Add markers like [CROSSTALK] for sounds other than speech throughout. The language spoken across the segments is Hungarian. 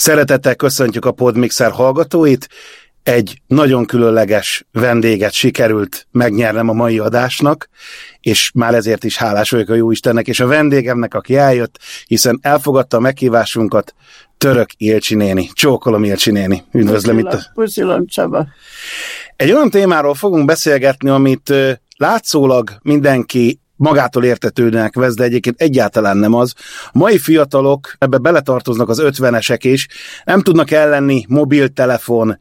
Szeretettel köszöntjük a Podmixer hallgatóit. Egy nagyon különleges vendéget sikerült megnyernem a mai adásnak, és már ezért is hálás vagyok a jó Istennek és a vendégemnek, aki eljött, hiszen elfogadta a meghívásunkat, Török Ilcsi néni. Csókolom Ilcsi néni. Üdvözlöm itt. A... Puszilom Csaba. Egy olyan témáról fogunk beszélgetni, amit látszólag mindenki magától értetődőnek vesz, de egyébként egyáltalán nem az. Mai fiatalok, ebbe beletartoznak az ötvenesek is, nem tudnak ellenni mobiltelefon,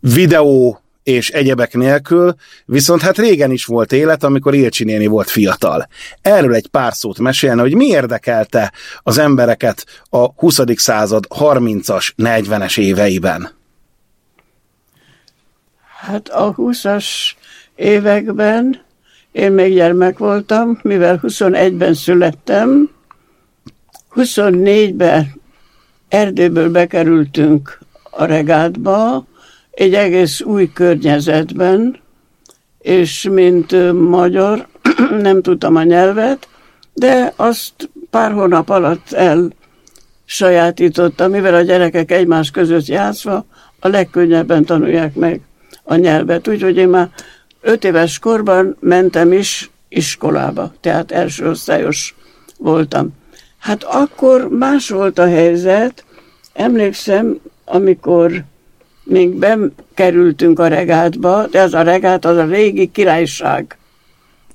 videó és egyebek nélkül, viszont hát régen is volt élet, amikor Ilcsi néni volt fiatal. Erről egy pár szót mesélne, hogy mi érdekelte az embereket a 20. század 30-as, 40-es éveiben. Hát a 20-as években én még gyermek voltam, mivel 21-ben születtem, 24-ben Erdélyből bekerültünk a regátba, egy egész új környezetben, és mint magyar [CLEARS THROAT] nem tudtam a nyelvet, de azt pár hónap alatt el sajátítottam, mivel a gyerekek egymás között játszva a legkönnyebben tanulják meg a nyelvet. Úgyhogy én már öt éves korban mentem is iskolába, tehát első osztályos voltam. Hát akkor más volt a helyzet, emlékszem, amikor még bekerültünk a regátba, de az a regát az a régi királyság.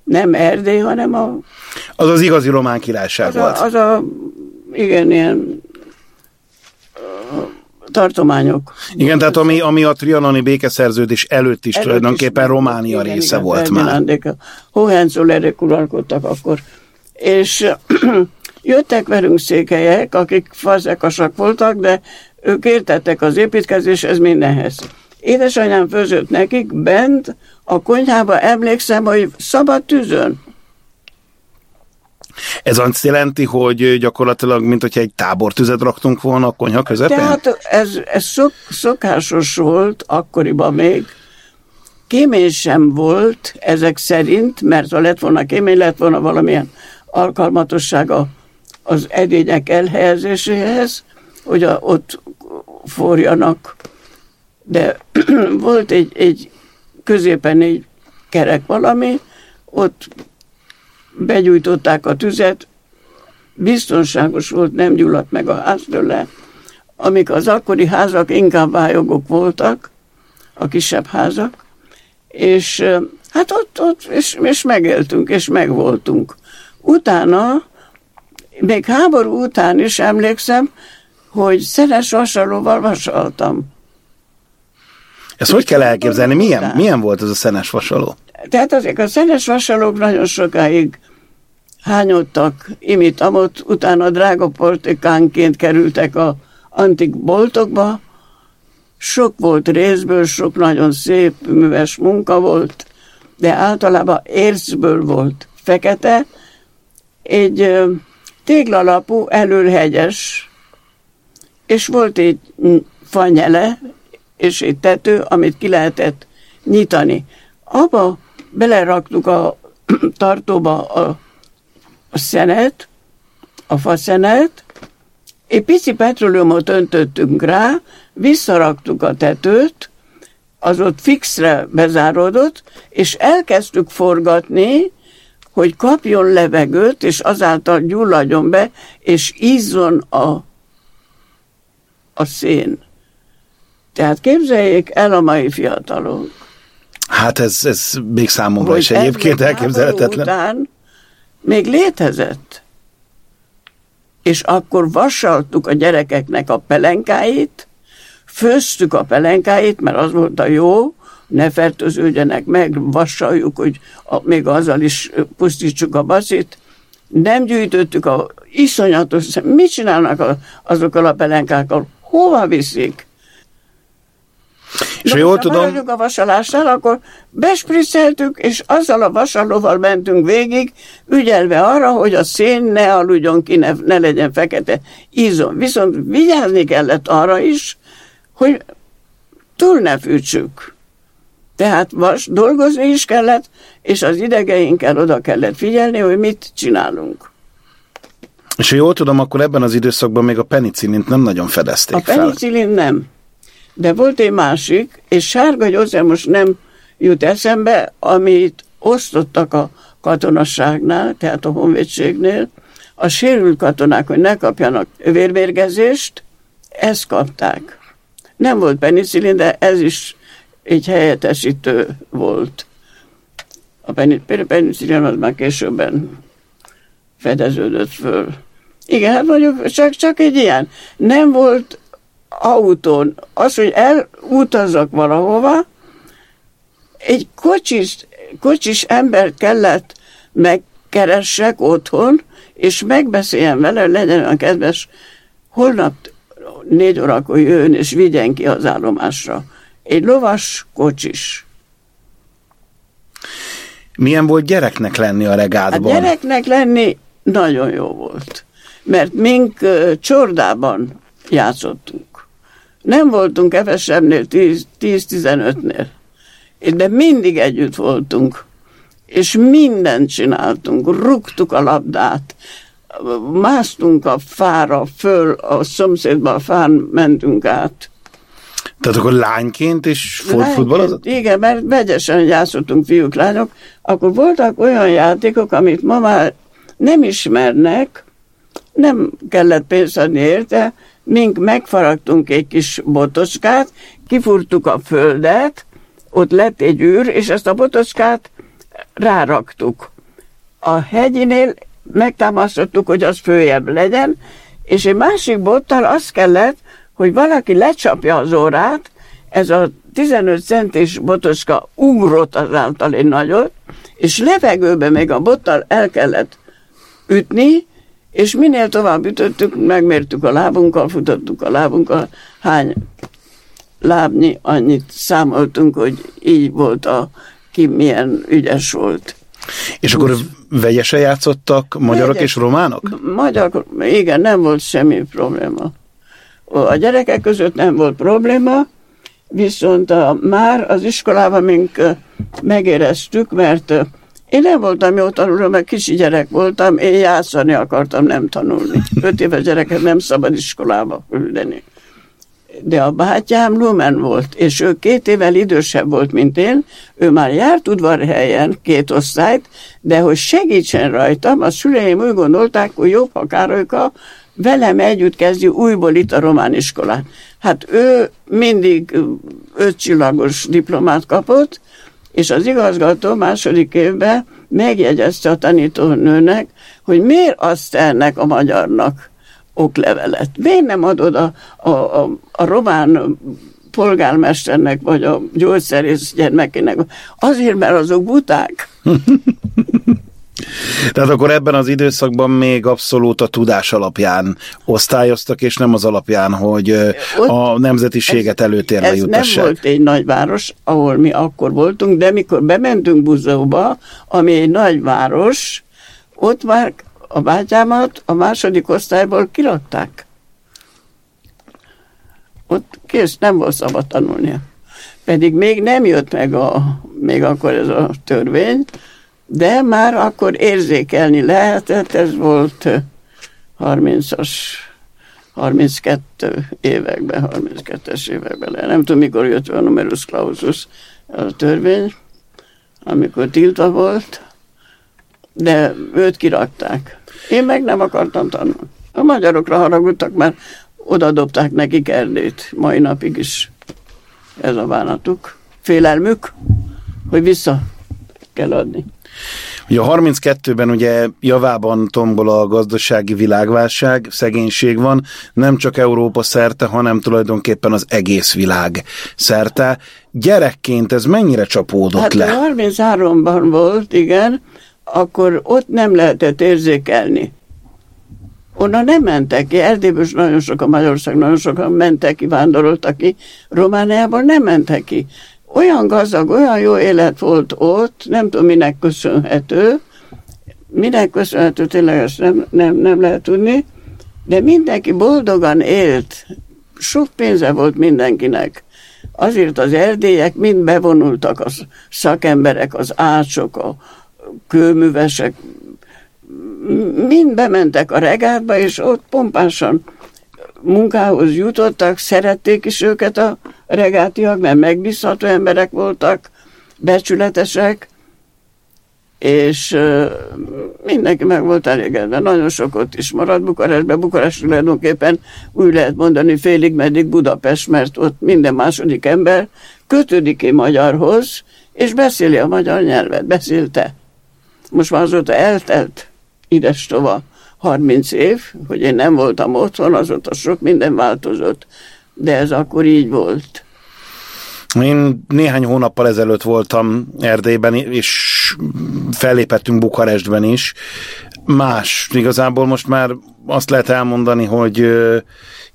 Nem Erdély, hanem a... Az az igazi román királyság az volt. A, az a, igen, ilyen tartományok. Igen, tehát ami, ami a trianoni békeszerződés előtt is előtt tulajdonképpen is, Románia igen, része igen, volt már. Hohenzollérek uralkodtak akkor. És [CLEARS THROAT] jöttek velünk székelyek, akik fazekasak voltak, de ők értettek az építkezéshez mindenhez. Édesanyám főzött nekik bent a konyhába, emlékszem, hogy szabad tűzön. Ez azt jelenti, hogy gyakorlatilag, mint hogyha egy tábortüzet raktunk volna a konyha közepén? Tehát ez, ez szok, szokásos volt akkoriban még. Kémény sem volt ezek szerint, mert ha lett volna kémény, lett volna valamilyen alkalmatossága az edények elhelyezéséhez, hogy a, ott forjanak. De [CLEARS THROAT] volt egy, egy középen egy kerek valami, ott begyújtották a tüzet, biztonságos volt, nem gyulladt meg a ház tőle, amik az akkori házak inkább vályogok voltak, a kisebb házak, és hát ott, ott és, és megéltünk, és megvoltunk. Utána, még háború után is emlékszem, hogy szenes vasalóval vasaltam. Ezt hogy kell elképzelni? Milyen, milyen volt ez a szenes vasaló? Tehát azért a szenes vasalók nagyon sokáig hányottak imit, amott, utána drága portikánként kerültek a antik boltokba. Sok volt részből, sok nagyon szép, műves munka volt, de általában érzből volt fekete, egy téglalapú, előhegyes, és volt egy fanyele, és egy tető, amit ki lehetett nyitani. Abba beleraktuk a [CLEARS THROAT] tartóba a, a szenet, a faszenet, egy pici petróleumot öntöttünk rá, visszaraktuk a tetőt, az ott fixre bezáródott, és elkezdtük forgatni, hogy kapjon levegőt, és azáltal gyulladjon be, és ízzon a, a szén. Tehát képzeljék el a mai fiatalok, Hát ez, ez még számomra is egyébként elképzelhetetlen. Után még létezett. És akkor vasaltuk a gyerekeknek a pelenkáit, főztük a pelenkáit, mert az volt a jó, ne fertőződjenek meg, vasaljuk, hogy a, még azzal is pusztítsuk a baszit. Nem gyűjtöttük a iszonyatos, mit csinálnak a, azokkal a pelenkákkal? Hova viszik? És ha jól tudom... a vasalásnál, akkor bespricceltük, és azzal a vasalóval mentünk végig, ügyelve arra, hogy a szén ne aludjon ki, ne, ne legyen fekete ízon. Viszont vigyázni kellett arra is, hogy túl ne fűtsük. Tehát vas, dolgozni is kellett, és az idegeinkkel oda kellett figyelni, hogy mit csinálunk. És ha jól tudom, akkor ebben az időszakban még a penicillint nem nagyon fedezték A penicillin nem. De volt egy másik, és Sárga József most nem jut eszembe, amit osztottak a katonasságnál, tehát a honvédségnél, a sérült katonák, hogy ne kapjanak vérvérgezést, ezt kapták. Nem volt penicillin, de ez is egy helyettesítő volt. A penicillin az már későbben fedeződött föl. Igen, hát mondjuk csak, csak egy ilyen. Nem volt autón. Az, hogy elutazzak valahova, egy kocsis, kocsis ember kellett megkeressek otthon, és megbeszéljen vele, legyen a kedves, holnap négy órakor jön, és vigyen ki az állomásra. Egy lovas kocsis. Milyen volt gyereknek lenni a regádban? A gyereknek lenni nagyon jó volt, mert mink uh, csordában játszottunk. Nem voltunk kevesebbnél 10-15-nél, de mindig együtt voltunk, és mindent csináltunk, rúgtuk a labdát, másztunk a fára, föl a szomszédba a fán mentünk át. Tehát akkor lányként is futballozott? Igen, mert vegyesen játszottunk fiúk, lányok. Akkor voltak olyan játékok, amit ma már nem ismernek, nem kellett pénzt adni érte, mink megfaragtunk egy kis botocskát, kifurtuk a földet, ott lett egy űr, és ezt a botocskát ráraktuk. A hegyinél megtámasztottuk, hogy az följebb legyen, és egy másik bottal az kellett, hogy valaki lecsapja az órát, ez a 15 centis botocska ugrott azáltal egy nagyot, és levegőbe még a bottal el kellett ütni, és minél tovább ütöttük, megmértük a lábunkkal, futottuk a lábunkkal, hány lábnyi, annyit számoltunk, hogy így volt a ki milyen ügyes volt. És akkor vegyesen játszottak magyarok Vegyes. és románok? Magyarok, igen, nem volt semmi probléma. A gyerekek között nem volt probléma, viszont a, már az iskolában mink megéreztük, mert én nem voltam jó tanuló, mert kicsi gyerek voltam, én játszani akartam, nem tanulni. Öt éves gyereket nem szabad iskolába küldeni. De a bátyám Lumen volt, és ő két évvel idősebb volt, mint én, ő már járt udvarhelyen két osztályt, de hogy segítsen rajtam, a szüleim úgy gondolták, hogy jobb, ha Károlyka velem együtt kezdi újból itt a román iskolát. Hát ő mindig ötcsillagos diplomát kapott, és az igazgató második évben megjegyezte a tanítónőnek, hogy miért azt ennek a magyarnak oklevelet. Miért nem adod a, a, a, a román polgármesternek, vagy a gyógyszerész gyermekének? Azért, mert azok buták. [LAUGHS] Tehát akkor ebben az időszakban még abszolút a tudás alapján osztályoztak, és nem az alapján, hogy Ott a nemzetiséget ez, előtérbe ez jutassák. nem volt egy nagyváros, ahol mi akkor voltunk, de mikor bementünk Buzóba, ami egy nagyváros, ott már a bátyámat a második osztályból kirakták. Ott kész, nem volt szabad tanulnia. Pedig még nem jött meg a, még akkor ez a törvény, de már akkor érzékelni lehetett, ez volt 30-as, 32 években, 32-es években, nem tudom mikor jött a numerus clausus a törvény, amikor tiltva volt, de őt kirakták. Én meg nem akartam tanulni. A magyarokra haragudtak, mert oda dobták nekik Erdét, mai napig is ez a bánatuk, félelmük, hogy vissza kell adni. Ugye a 32-ben ugye javában tombol a gazdasági világválság, szegénység van, nem csak Európa szerte, hanem tulajdonképpen az egész világ szerte. Gyerekként ez mennyire csapódott hát le? 33-ban volt, igen, akkor ott nem lehetett érzékelni. Onnan nem mentek ki, Erdélyből nagyon sokan, Magyarország nagyon sokan mentek ki, vándoroltak ki, Romániából nem mentek ki olyan gazdag, olyan jó élet volt ott, nem tudom minek köszönhető, minek köszönhető, tényleg ezt nem, nem, nem lehet tudni, de mindenki boldogan élt, sok pénze volt mindenkinek. Azért az erdélyek mind bevonultak, az szakemberek, az ácsok, a kőművesek, mind bementek a regátba, és ott pompásan munkához jutottak, szerették is őket a regátiak, mert megbízható emberek voltak, becsületesek, és mindenki meg volt elégedve. Nagyon sokat is maradt Bukarestbe. Bukarest tulajdonképpen úgy lehet mondani félig meddig Budapest, mert ott minden második ember kötődik ki magyarhoz, és beszéli a magyar nyelvet. Beszélte. Most már azóta eltelt ides tova 30 év, hogy én nem voltam otthon, azóta sok minden változott, de ez akkor így volt. Én néhány hónappal ezelőtt voltam Erdélyben, és fellépettünk Bukarestben is. Más, igazából most már azt lehet elmondani, hogy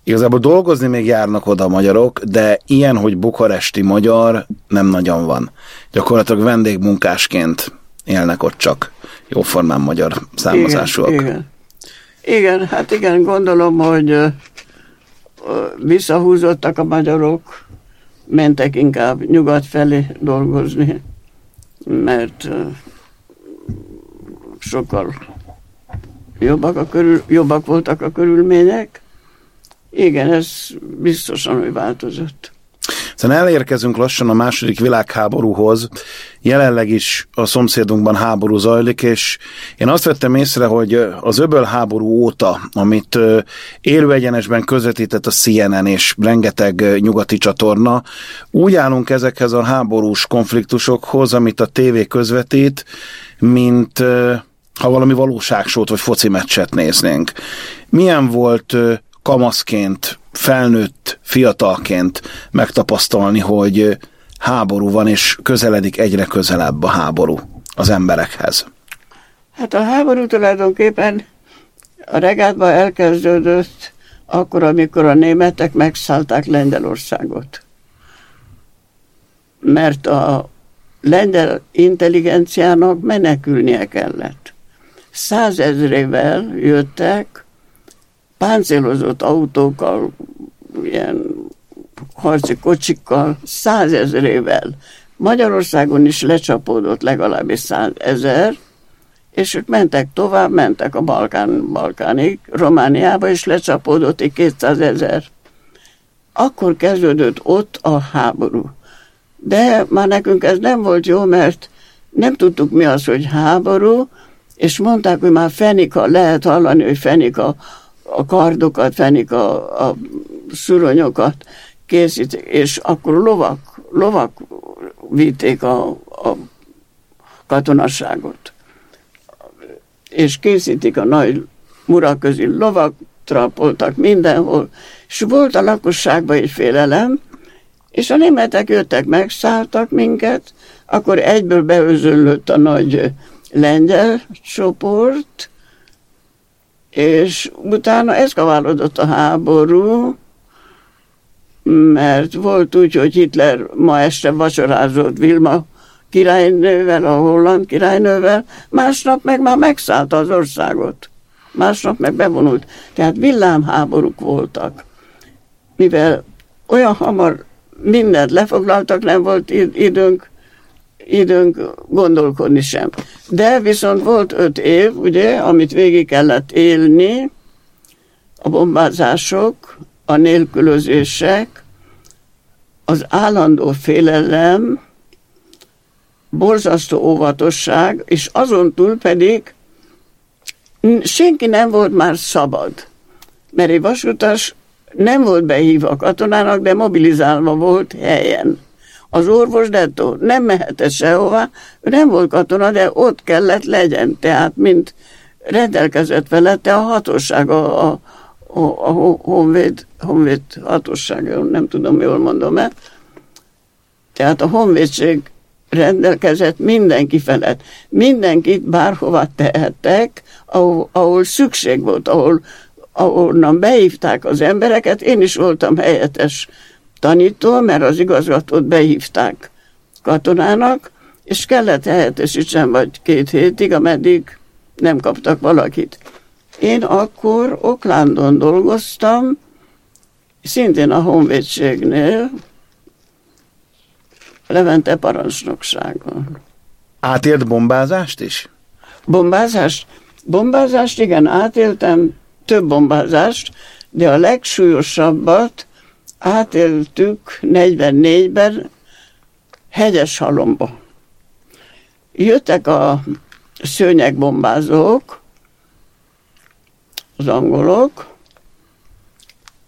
igazából dolgozni még járnak oda a magyarok, de ilyen, hogy bukaresti magyar nem nagyon van. Gyakorlatilag vendégmunkásként élnek ott csak jóformán magyar származásúak. Igen, igen. igen, hát igen, gondolom, hogy visszahúzottak a magyarok, mentek inkább nyugat felé dolgozni, mert sokkal jobbak, a körül, jobbak voltak a körülmények. Igen, ez biztosan, hogy változott. Szóval elérkezünk lassan a második világháborúhoz. Jelenleg is a szomszédunkban háború zajlik, és én azt vettem észre, hogy az öböl háború óta, amit élő egyenesben közvetített a CNN és rengeteg nyugati csatorna, úgy állunk ezekhez a háborús konfliktusokhoz, amit a tévé közvetít, mint ha valami valóságsót vagy foci meccset néznénk. Milyen volt kamaszként, felnőtt, fiatalként megtapasztalni, hogy háború van, és közeledik egyre közelebb a háború az emberekhez? Hát a háború tulajdonképpen a regátban elkezdődött akkor, amikor a németek megszállták Lengyelországot. Mert a lengyel intelligenciának menekülnie kellett. Százezrével jöttek páncélozott autókkal, ilyen harci kocsikkal, százezrével. Magyarországon is lecsapódott legalábbis százezer, és ők mentek tovább, mentek a Balkán, Balkánig, Romániába, és lecsapódott egy 200 ezer. Akkor kezdődött ott a háború. De már nekünk ez nem volt jó, mert nem tudtuk mi az, hogy háború, és mondták, hogy már fenika, lehet hallani, hogy fenika a kardokat, fenik a, a szuronyokat készít, és akkor lovak, lovak vitték a, a katonasságot. És készítik a nagy muraközi lovak, trapoltak mindenhol, és volt a lakosságban egy félelem, és a németek jöttek, megszálltak minket, akkor egyből beözöllött a nagy lengyel csoport, és utána eszkaválódott a háború, mert volt úgy, hogy Hitler ma este vacsorázott Vilma királynővel, a holland királynővel, másnap meg már megszállta az országot. Másnap meg bevonult. Tehát villámháborúk voltak. Mivel olyan hamar mindent lefoglaltak, nem volt időnk időnk gondolkodni sem. De viszont volt öt év, ugye, amit végig kellett élni, a bombázások, a nélkülözések, az állandó félelem, borzasztó óvatosság, és azon túl pedig senki nem volt már szabad. Mert egy vasutas nem volt behívva katonának, de mobilizálva volt helyen. Az orvos dettó nem mehetett sehová, ő nem volt katona, de ott kellett legyen, tehát mint rendelkezett velete a hatóság, a, a, a, a honvéd, honvéd hatóság, nem tudom, jól mondom-e. Tehát a honvédség rendelkezett mindenki felett. Mindenkit bárhova tehettek, ahol, ahol szükség volt, ahol, ahonnan beívták az embereket. Én is voltam helyettes tanító, mert az igazgatót behívták katonának, és kellett helyettesítsen vagy két hétig, ameddig nem kaptak valakit. Én akkor Oklandon dolgoztam, szintén a honvédségnél, Levente parancsnokságon. Átért bombázást is? Bombázást? Bombázást, igen, átéltem több bombázást, de a legsúlyosabbat átéltük 44-ben hegyes halomba. Jöttek a szőnyegbombázók, az angolok,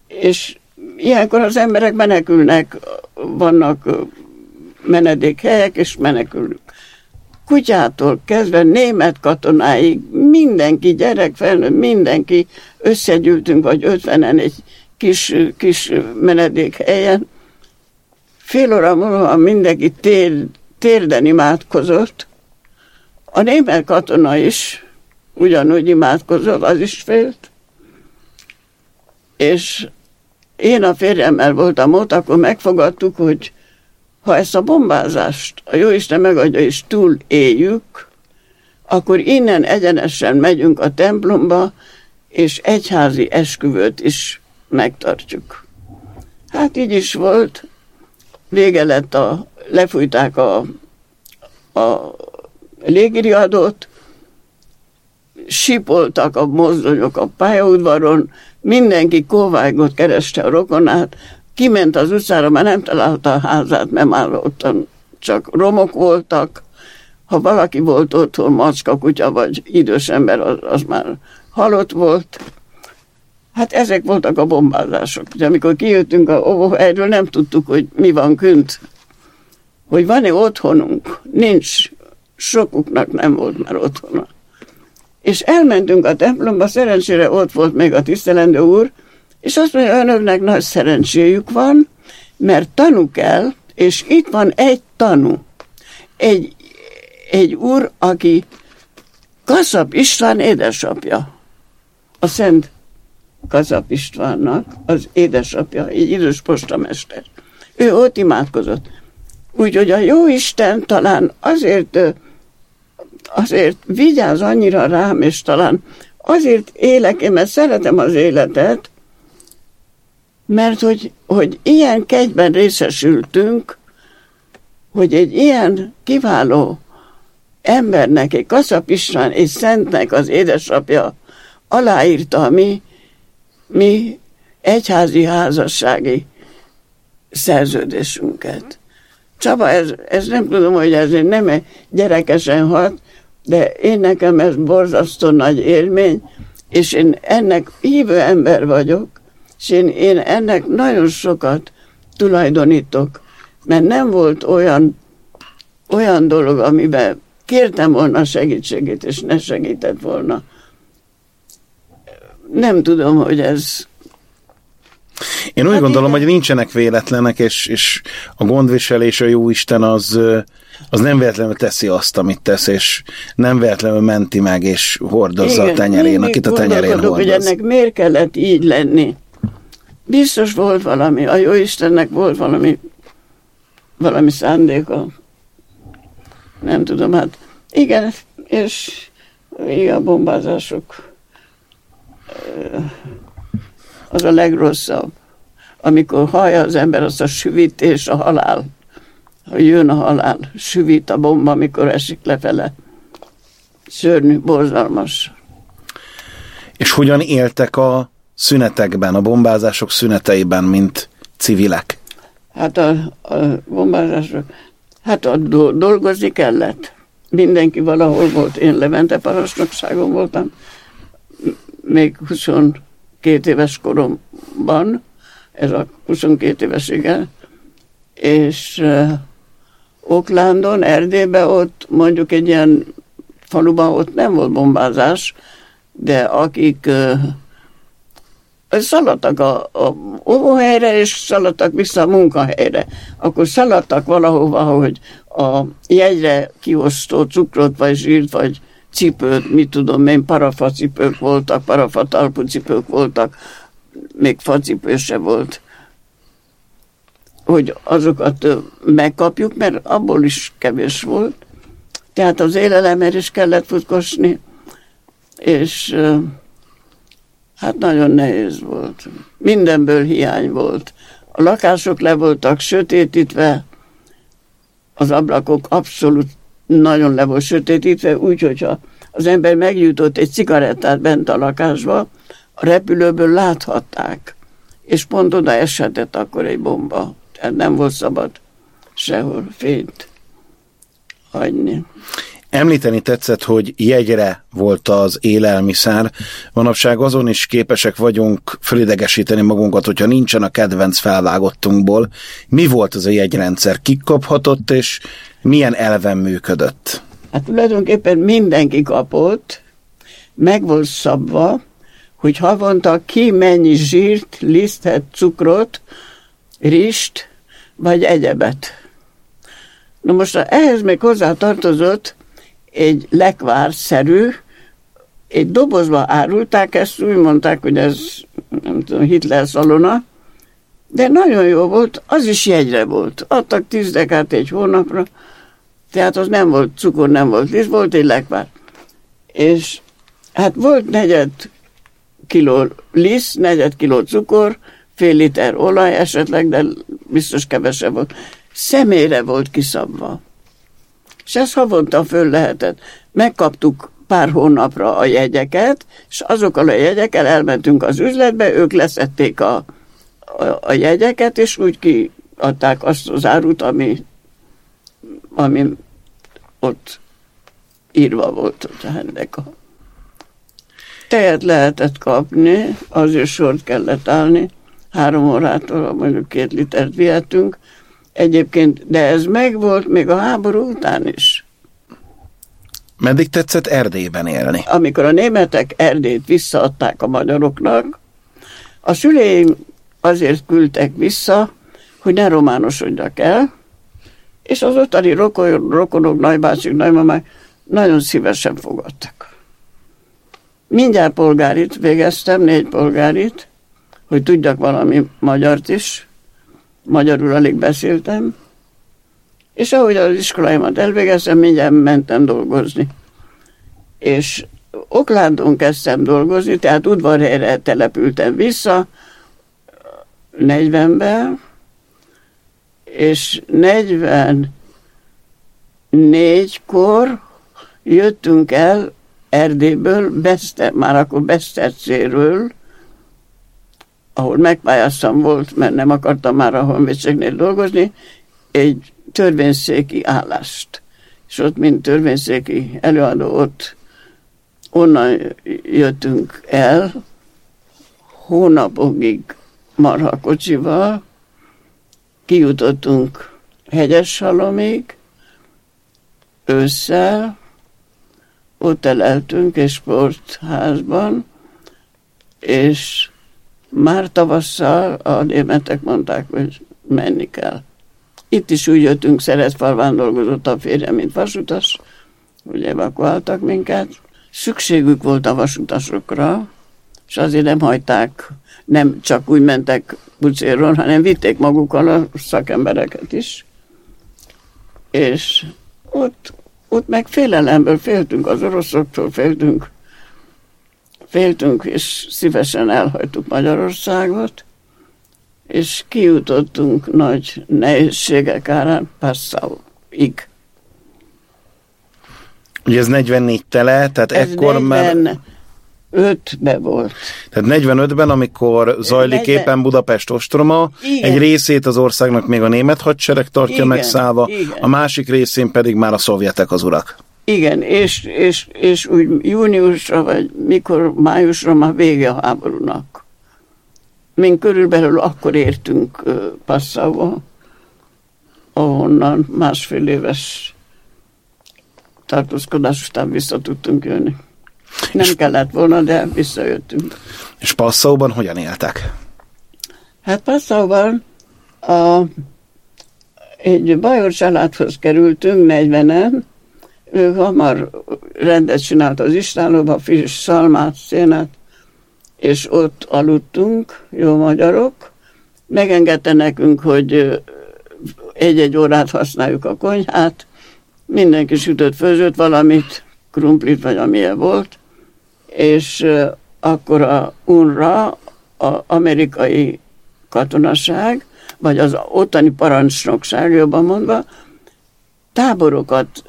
és ilyenkor az emberek menekülnek, vannak menedékhelyek, és menekülünk. Kutyától kezdve német katonáig, mindenki, gyerek, felnőtt, mindenki összegyűltünk, vagy ötvenen egy kis, kis menedékhelyen. Fél óra múlva mindenki tér, térden imádkozott. A német katona is ugyanúgy imádkozott, az is félt. És én a férjemmel voltam ott, akkor megfogadtuk, hogy ha ezt a bombázást a Jóisten megadja és túl éljük, akkor innen egyenesen megyünk a templomba, és egyházi esküvőt is megtartjuk. Hát így is volt, vége lett a, lefújták a, a légiriadót, sipoltak a mozdonyok a pályaudvaron, mindenki kovágot kereste a rokonát, kiment az utcára, mert nem találta a házát, mert már ott csak romok voltak. Ha valaki volt otthon, macska, kutya vagy idős ember, az, az már halott volt. Hát ezek voltak a bombázások. Ugye, amikor kijöttünk a óvóhelyről, nem tudtuk, hogy mi van künt. Hogy van-e otthonunk? Nincs. Sokuknak nem volt már otthona. És elmentünk a templomba, szerencsére ott volt még a tisztelendő úr, és azt mondja, önöknek nagy szerencséjük van, mert tanú kell, és itt van egy tanú. Egy, egy úr, aki Kaszap István édesapja. A Szent Kazap Istvánnak az édesapja, egy idős postamester. Ő ott imádkozott. Úgyhogy a jó Isten talán azért, azért vigyáz annyira rám, és talán azért élek én, mert szeretem az életet, mert hogy, hogy ilyen kegyben részesültünk, hogy egy ilyen kiváló embernek, egy Kaszap István és Szentnek az édesapja aláírta a mi mi egyházi házassági szerződésünket. Csaba, ez, ez nem tudom, hogy ez nem egy gyerekesen hat, de én nekem ez borzasztó nagy élmény, és én ennek hívő ember vagyok, és én, én ennek nagyon sokat tulajdonítok, mert nem volt olyan, olyan dolog, amiben kértem volna segítségét, és ne segített volna nem tudom, hogy ez én úgy hát gondolom, igen. hogy nincsenek véletlenek, és, és a gondviselés, a jó Isten az, az nem véletlenül teszi azt, amit tesz, és nem véletlenül menti meg, és hordozza igen, a tenyerén, akit a tenyerén hordoz. hogy ennek miért kellett így lenni. Biztos volt valami, a jó Istennek volt valami, valami szándéka. Nem tudom, hát igen, és igen, a bombázások az a legrosszabb. Amikor hallja az ember azt a süvítés, a halál, hogy jön a halál, süvít a bomba, amikor esik lefele. Szörnyű, borzalmas. És hogyan éltek a szünetekben, a bombázások szüneteiben, mint civilek? Hát a, a bombázások, hát a do, dolgozni kellett. Mindenki valahol volt. Én Levente parancsnokságon voltam még 22 éves koromban, ez a 22 éves, igen, és uh, Oklándon, Erdélyben ott mondjuk egy ilyen faluban ott nem volt bombázás, de akik uh, szaladtak a, a óvóhelyre, és szaladtak vissza a munkahelyre. Akkor szaladtak valahova, hogy a jegyre kiosztó cukrot, vagy zsírt, vagy cipőt, mit tudom én, parafacipők voltak, parafatalpucipők voltak, még facipő se volt, hogy azokat megkapjuk, mert abból is kevés volt. Tehát az élelemért is kellett futkosni, és hát nagyon nehéz volt. Mindenből hiány volt. A lakások le voltak sötétítve, az ablakok abszolút nagyon le volt sötétítve, úgy, hogyha az ember megjutott egy cigarettát bent a lakásba, a repülőből láthatták, és pont oda esetett akkor egy bomba. Tehát nem volt szabad sehol fényt hagyni. Említeni tetszett, hogy jegyre volt az élelmiszer. Manapság azon is képesek vagyunk fölidegesíteni magunkat, hogyha nincsen a kedvenc felvágottunkból. Mi volt az a jegyrendszer? Ki kaphatott, és milyen elven működött? Hát tulajdonképpen mindenki kapott, meg volt szabva, hogy havonta ki mennyi zsírt, lisztet, cukrot, rist, vagy egyebet. Na most ehhez még hozzá tartozott egy lekvárszerű, egy dobozba árulták ezt, úgy mondták, hogy ez nem tudom, Hitler szalona, de nagyon jó volt, az is jegyre volt. Adtak tíz dekát egy hónapra, tehát az nem volt cukor, nem volt liszt, volt egy lekvár. És hát volt negyed kiló liszt, negyed kiló cukor, fél liter olaj esetleg, de biztos kevesebb volt. Személyre volt kiszabva. És ezt havonta föl lehetett. Megkaptuk pár hónapra a jegyeket, és azokkal a jegyekkel elmentünk az üzletbe, ők leszették a, a, a jegyeket, és úgy kiadták azt az árut, ami, ami ott írva volt ott a hendeka. Tejet lehetett kapni, azért sort kellett állni, három órától mondjuk két litert vihetünk, Egyébként, de ez megvolt még a háború után is. Meddig tetszett Erdélyben élni? Amikor a németek Erdélyt visszaadták a magyaroknak, a szüleim azért küldtek vissza, hogy ne románosodjak el, és az ottani rokon, rokonok, nagybácsik, nagymamák nagyon szívesen fogadtak. Mindjárt polgárit végeztem, négy polgárit, hogy tudjak valami magyart is, magyarul alig beszéltem, és ahogy az iskoláimat elvégeztem, mindjárt mentem dolgozni. És Oklándon kezdtem dolgozni, tehát udvarhelyre települtem vissza, 40-ben, és 44-kor jöttünk el Erdélyből, Beste, már akkor Besztercéről, ahol megpályáztam volt, mert nem akartam már a honvédségnél dolgozni, egy törvényszéki állást. És ott, mint törvényszéki előadó, ott onnan jöttünk el, hónapokig marha kocsival, kijutottunk hegyes salomig, ősszel, ott eleltünk egy sportházban, és már tavasszal a németek mondták, hogy menni kell. Itt is úgy jöttünk, Szerezfalván dolgozott a férjem, mint vasutas, hogy evakuáltak minket. Szükségük volt a vasutasokra, és azért nem hagyták, nem csak úgy mentek bucéron, hanem vitték magukkal a szakembereket is. És ott, ott meg félelemből féltünk, az oroszoktól féltünk, féltünk, és szívesen elhagytuk Magyarországot, és kijutottunk nagy nehézségek árán Passauig. Ugye ez 44 tele, tehát ez ekkor 40... már... 5-be volt. Tehát 45-ben, amikor zajlik 40... éppen Budapest ostroma, igen. egy részét az országnak még a német hadsereg tartja igen, megszállva, igen. a másik részén pedig már a szovjetek az urak. Igen, és, és, és úgy júniusra, vagy mikor májusra már vége a háborúnak. Mink körülbelül akkor értünk Passzába, ahonnan másfél éves tartózkodás után vissza tudtunk jönni. Nem és, kellett volna, de visszajöttünk. És Passzauban hogyan éltek? Hát Passzauban a, egy bajor családhoz kerültünk, 40-en, ő hamar rendet csinált az istálóba, friss szalmát, szénát, és ott aludtunk, jó magyarok. Megengedte nekünk, hogy egy-egy órát használjuk a konyhát, mindenki sütött, főzött valamit, krumplit vagy amilyen volt, és akkor a UNRA, az amerikai katonaság, vagy az ottani parancsnokság, jobban mondva, táborokat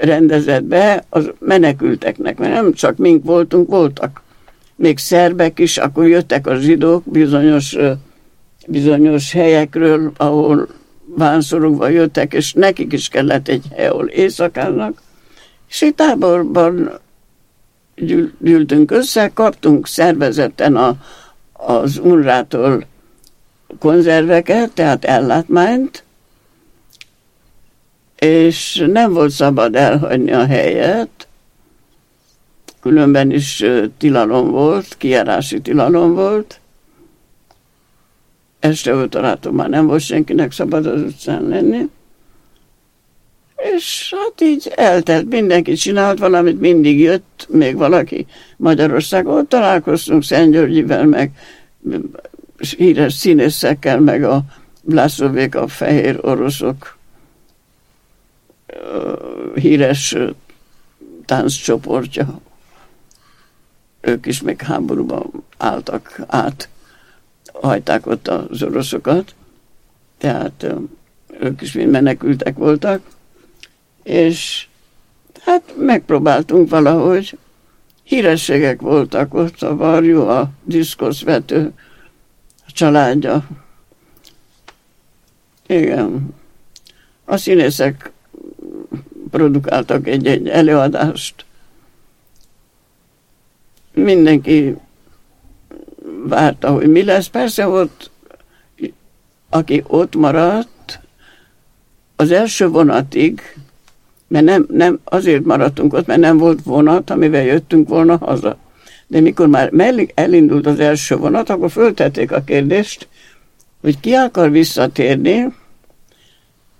rendezett be az menekülteknek, mert nem csak mink voltunk, voltak még szerbek is, akkor jöttek a zsidók bizonyos, bizonyos helyekről, ahol vánszorogva jöttek, és nekik is kellett egy hely, ahol éjszakáznak, és egy táborban gyűltünk össze, kaptunk szervezetten a, az unrától konzerveket, tehát ellátmányt, és nem volt szabad elhagyni a helyet, különben is tilalom volt, kijárási tilalom volt. Este öt órától már nem volt senkinek szabad az utcán lenni. És hát így eltelt, mindenki csinált valamit, mindig jött még valaki Magyarországon. Találkoztunk Szent Györgyivel, meg híres színészekkel, meg a Blászlovék, a fehér oroszok híres tánccsoportja. Ők is még háborúban álltak át, hajták ott az oroszokat, tehát ők is mind menekültek voltak, és hát megpróbáltunk valahogy, hírességek voltak ott, a Varjú, a diszkoszvető, a családja. Igen. A színészek produkáltak egy-egy előadást. Mindenki várta, hogy mi lesz. Persze volt, aki ott maradt, az első vonatig, mert nem, nem azért maradtunk ott, mert nem volt vonat, amivel jöttünk volna haza. De mikor már elindult az első vonat, akkor föltették a kérdést, hogy ki akar visszatérni,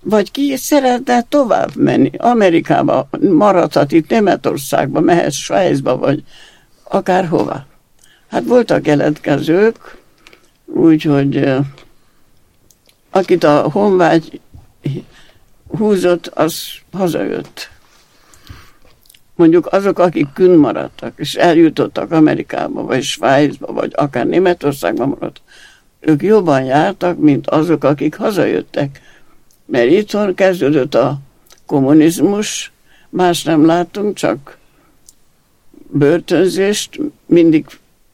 vagy ki szeretne tovább menni, Amerikába, maradhat itt Németországba, mehet Svájcba, vagy akárhova. Hát voltak jelentkezők, úgyhogy akit a honvágy húzott, az hazajött. Mondjuk azok, akik kün maradtak, és eljutottak Amerikába, vagy Svájcba, vagy akár Németországba maradtak, ők jobban jártak, mint azok, akik hazajöttek mert itthon kezdődött a kommunizmus, más nem látunk, csak börtönzést, mindig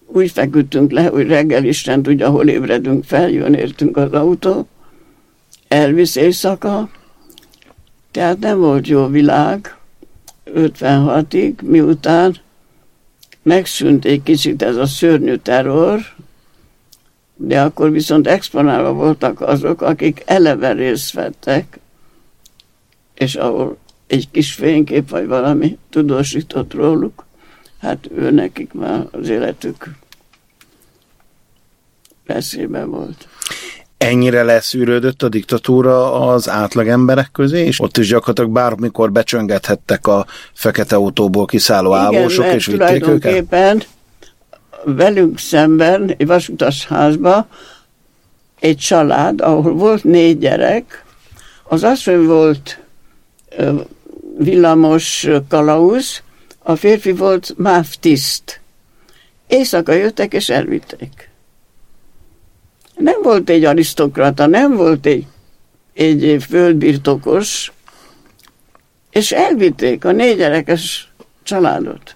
úgy feküdtünk le, hogy reggel Isten tudja, hol ébredünk fel, jön értünk az autó, elvisz éjszaka, tehát nem volt jó világ 56-ig, miután megszűnt egy kicsit ez a szörnyű terror, de akkor viszont exponálva voltak azok, akik eleve részt vettek, és ahol egy kis fénykép vagy valami tudósított róluk, hát ő nekik már az életük veszélyben volt. Ennyire leszűrődött a diktatúra az átlag emberek közé, és ott is gyakorlatilag bármikor becsöngethettek a fekete autóból kiszálló Igen, állósok, és vitték őket? Velünk szemben, egy vasutas házba, egy család, ahol volt négy gyerek, az asszony volt villamos kalauz, a férfi volt máv tiszt. Éjszaka jöttek és elvitték. Nem volt egy arisztokrata, nem volt egy, egy földbirtokos, és elvitték a négy gyerekes családot.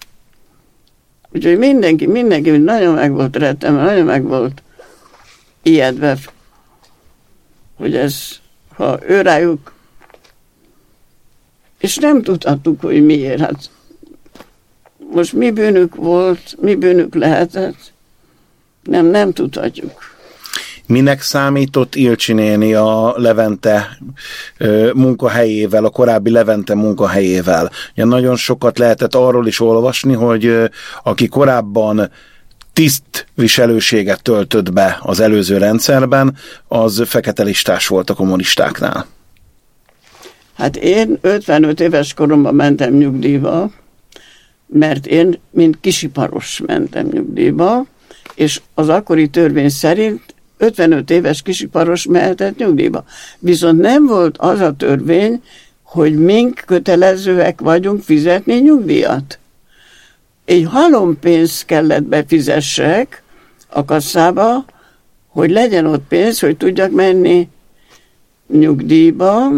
Úgyhogy mindenki, mindenki nagyon meg volt rettem, nagyon meg volt ijedve, hogy ez, ha ő rájuk, és nem tudhattuk, hogy miért. Hát most mi bűnük volt, mi bűnük lehetett, nem, nem tudhatjuk minek számított Ilcsi néni a Levente munkahelyével, a korábbi Levente munkahelyével. Ugye nagyon sokat lehetett arról is olvasni, hogy aki korábban tisztviselőséget töltött be az előző rendszerben, az fekete listás volt a kommunistáknál. Hát én 55 éves koromban mentem nyugdíjba, mert én, mint kisiparos mentem nyugdíjba, és az akkori törvény szerint 55 éves kisiparos mehetett nyugdíjba. Viszont nem volt az a törvény, hogy mink kötelezőek vagyunk fizetni nyugdíjat. Egy halompénzt kellett befizessek a kasszába, hogy legyen ott pénz, hogy tudjak menni nyugdíjba,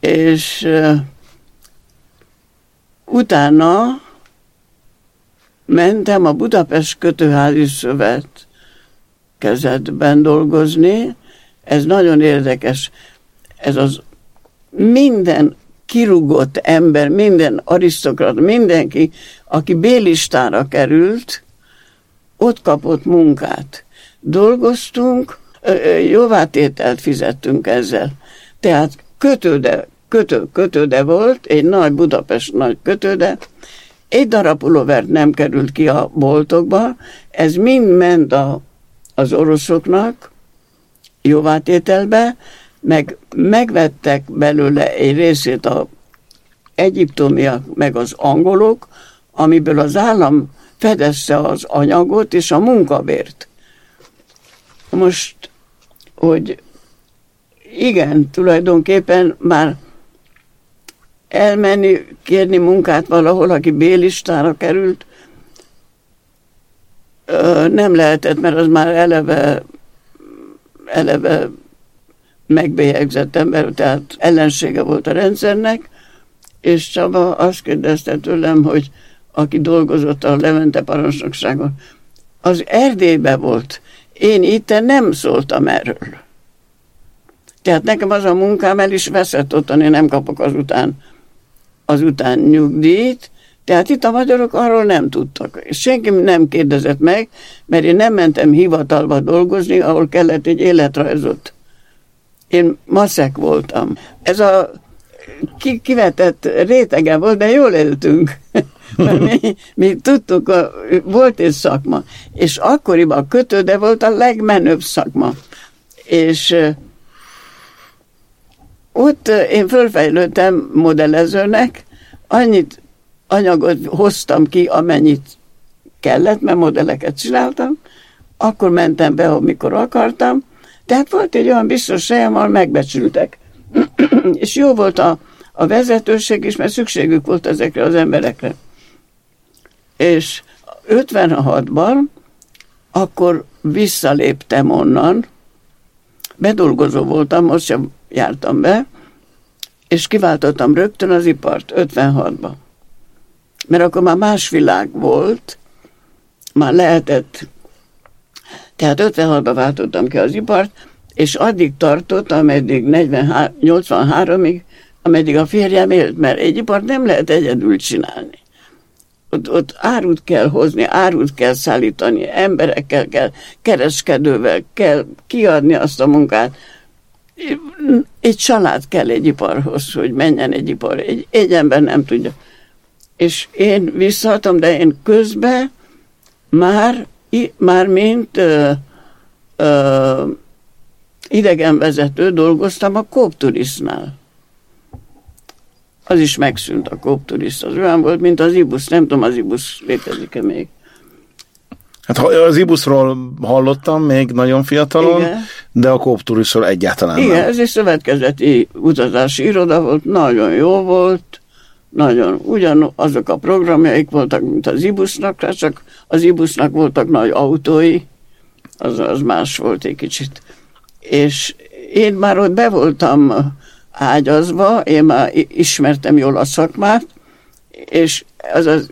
és utána mentem a Budapest Kötőházi Szövet kezetben dolgozni. Ez nagyon érdekes. Ez az minden kirugott ember, minden arisztokrat, mindenki, aki bélistára került, ott kapott munkát. Dolgoztunk, jóvátételt fizettünk ezzel. Tehát kötőde, kötő, kötőde volt, egy nagy Budapest nagy kötőde, egy darab pulóvert nem került ki a boltokba, ez mind ment a, az oroszoknak jóvátételbe, meg megvettek belőle egy részét a egyiptomiak, meg az angolok, amiből az állam fedezte az anyagot és a munkabért. Most, hogy igen, tulajdonképpen már elmenni, kérni munkát valahol, aki bélistára került, nem lehetett, mert az már eleve, eleve megbélyegzett ember, tehát ellensége volt a rendszernek, és Csaba azt kérdezte tőlem, hogy aki dolgozott a Levente parancsnokságon, az Erdélybe volt. Én itt nem szóltam erről. Tehát nekem az a munkám el is veszett ottan, én nem kapok azután, azután nyugdíjt, tehát itt a magyarok arról nem tudtak. És senki nem kérdezett meg, mert én nem mentem hivatalba dolgozni, ahol kellett egy életrajzot. Én maszek voltam. Ez a ki, kivetett rétege volt, de jól éltünk. [LAUGHS] mi, mi tudtuk, a, volt egy szakma, és akkoriban a kötőde volt a legmenőbb szakma. És ott én fölfejlődtem modellezőnek, annyit anyagot hoztam ki, amennyit kellett, mert modelleket csináltam, akkor mentem be, amikor akartam, tehát volt egy olyan biztos helyen, ahol megbecsültek. [CLEARS THROAT] és jó volt a, a vezetőség is, mert szükségük volt ezekre az emberekre. És 56-ban akkor visszaléptem onnan, bedolgozó voltam, most sem jártam be, és kiváltottam rögtön az ipart 56-ban. Mert akkor már más világ volt, már lehetett, tehát 56-ban váltottam ki az ipart, és addig tartott, ameddig 83-ig, ameddig a férjem élt, mert egy ipart nem lehet egyedül csinálni. Ott, ott árut kell hozni, árut kell szállítani, emberekkel kell, kereskedővel kell kiadni azt a munkát. Egy család kell egy iparhoz, hogy menjen egy ipar. Egy, egy ember nem tudja. És én visszaadtam, de én közben már, már mint ö, ö, idegenvezető dolgoztam a Kópturisznál. Az is megszűnt a Kópturiszt. Az olyan volt, mint az Ibusz. Nem tudom, az Ibusz létezik-e még. Hát az Ibuszról hallottam még nagyon fiatalon, Igen. de a Kópturisról egyáltalán Igen, nem. ez egy szövetkezeti utazási iroda volt, nagyon jó volt, nagyon ugyan azok a programjaik voltak, mint az Ibusznak, csak az Ibusznak voltak nagy autói, az, az más volt egy kicsit és én már ott be voltam ágyazva, én már ismertem jól a szakmát, és az az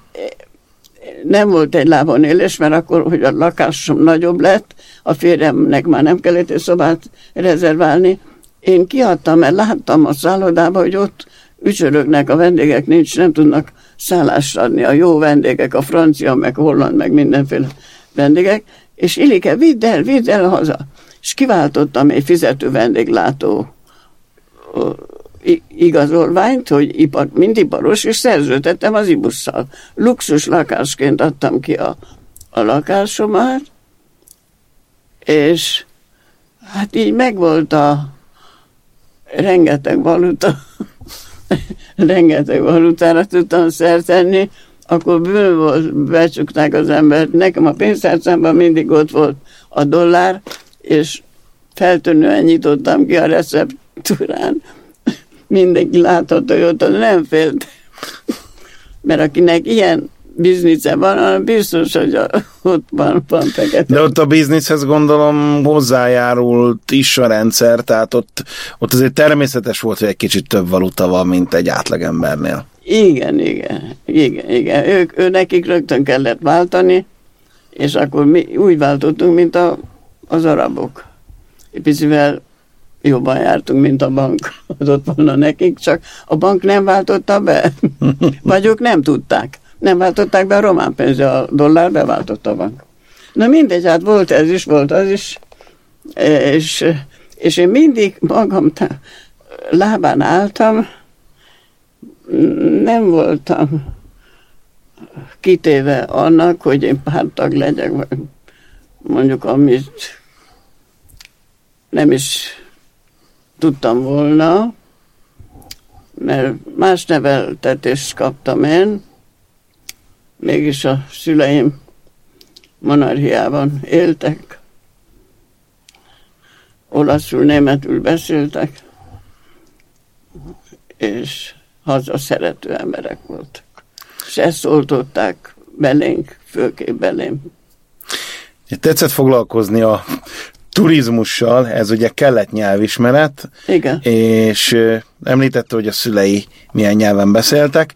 nem volt egy lábon élés, mert akkor, hogy a lakásom nagyobb lett, a férjemnek már nem kellett egy szobát rezerválni, én kiadtam, mert láttam a szállodában, hogy ott ücsörögnek a vendégek, nincs, nem tudnak szállást adni. A jó vendégek, a francia, meg holland, meg mindenféle vendégek, és Ilike, vidd el, vidd el haza. És kiváltottam egy fizető vendéglátó igazolványt, hogy ipar, mint iparos, és szerződtettem az ibusszal. Luxus lakásként adtam ki a, a lakásomat, és hát így megvolt a rengeteg valuta, [LAUGHS] rengeteg valutára tudtam szertenni, akkor bőn volt, becsukták az embert. Nekem a pénztárcámban mindig ott volt a dollár, és feltűnően nyitottam ki a receptúrán. Mindenki látható, hogy ott nem félt. Mert akinek ilyen biznice van, biztos, hogy a, ott van, van fekete. De ott a bizniszhez gondolom hozzájárult is a rendszer, tehát ott, ott azért természetes volt, hogy egy kicsit több valuta van, mint egy átlagembernél. Igen, igen, igen, igen. Ők, ő nekik rögtön kellett váltani, és akkor mi úgy váltottunk, mint a, az arabok. Picivel jobban jártunk, mint a bank [LAUGHS] adott volna nekik, csak a bank nem váltotta be, [LAUGHS] vagy ők nem tudták. Nem váltották be a román pénzt, a dollár beváltotta a bank. Na mindegy, hát volt ez is, volt az is, és, és én mindig magam lábán álltam, nem voltam kitéve annak, hogy én pártag legyek, vagy mondjuk amit nem is tudtam volna, mert más neveltetést kaptam én, mégis a szüleim monarchiában éltek, olaszul, németül beszéltek, és haza szerető emberek voltak. És ezt oltották belénk, főképp belém. Tetszett foglalkozni a turizmussal, ez ugye kellett nyelvismeret, Igen. és említette, hogy a szülei milyen nyelven beszéltek.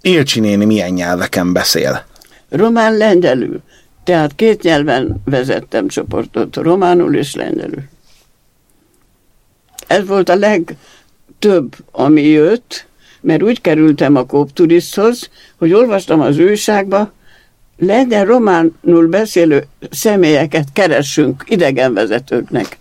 Ilcsi néni milyen nyelveken beszél? Román, lengyelül. Tehát két nyelven vezettem csoportot, románul és lengyelül. Ez volt a legtöbb, ami jött, mert úgy kerültem a kópturiszthoz, hogy olvastam az újságba, legyen románul beszélő személyeket keressünk idegenvezetőknek.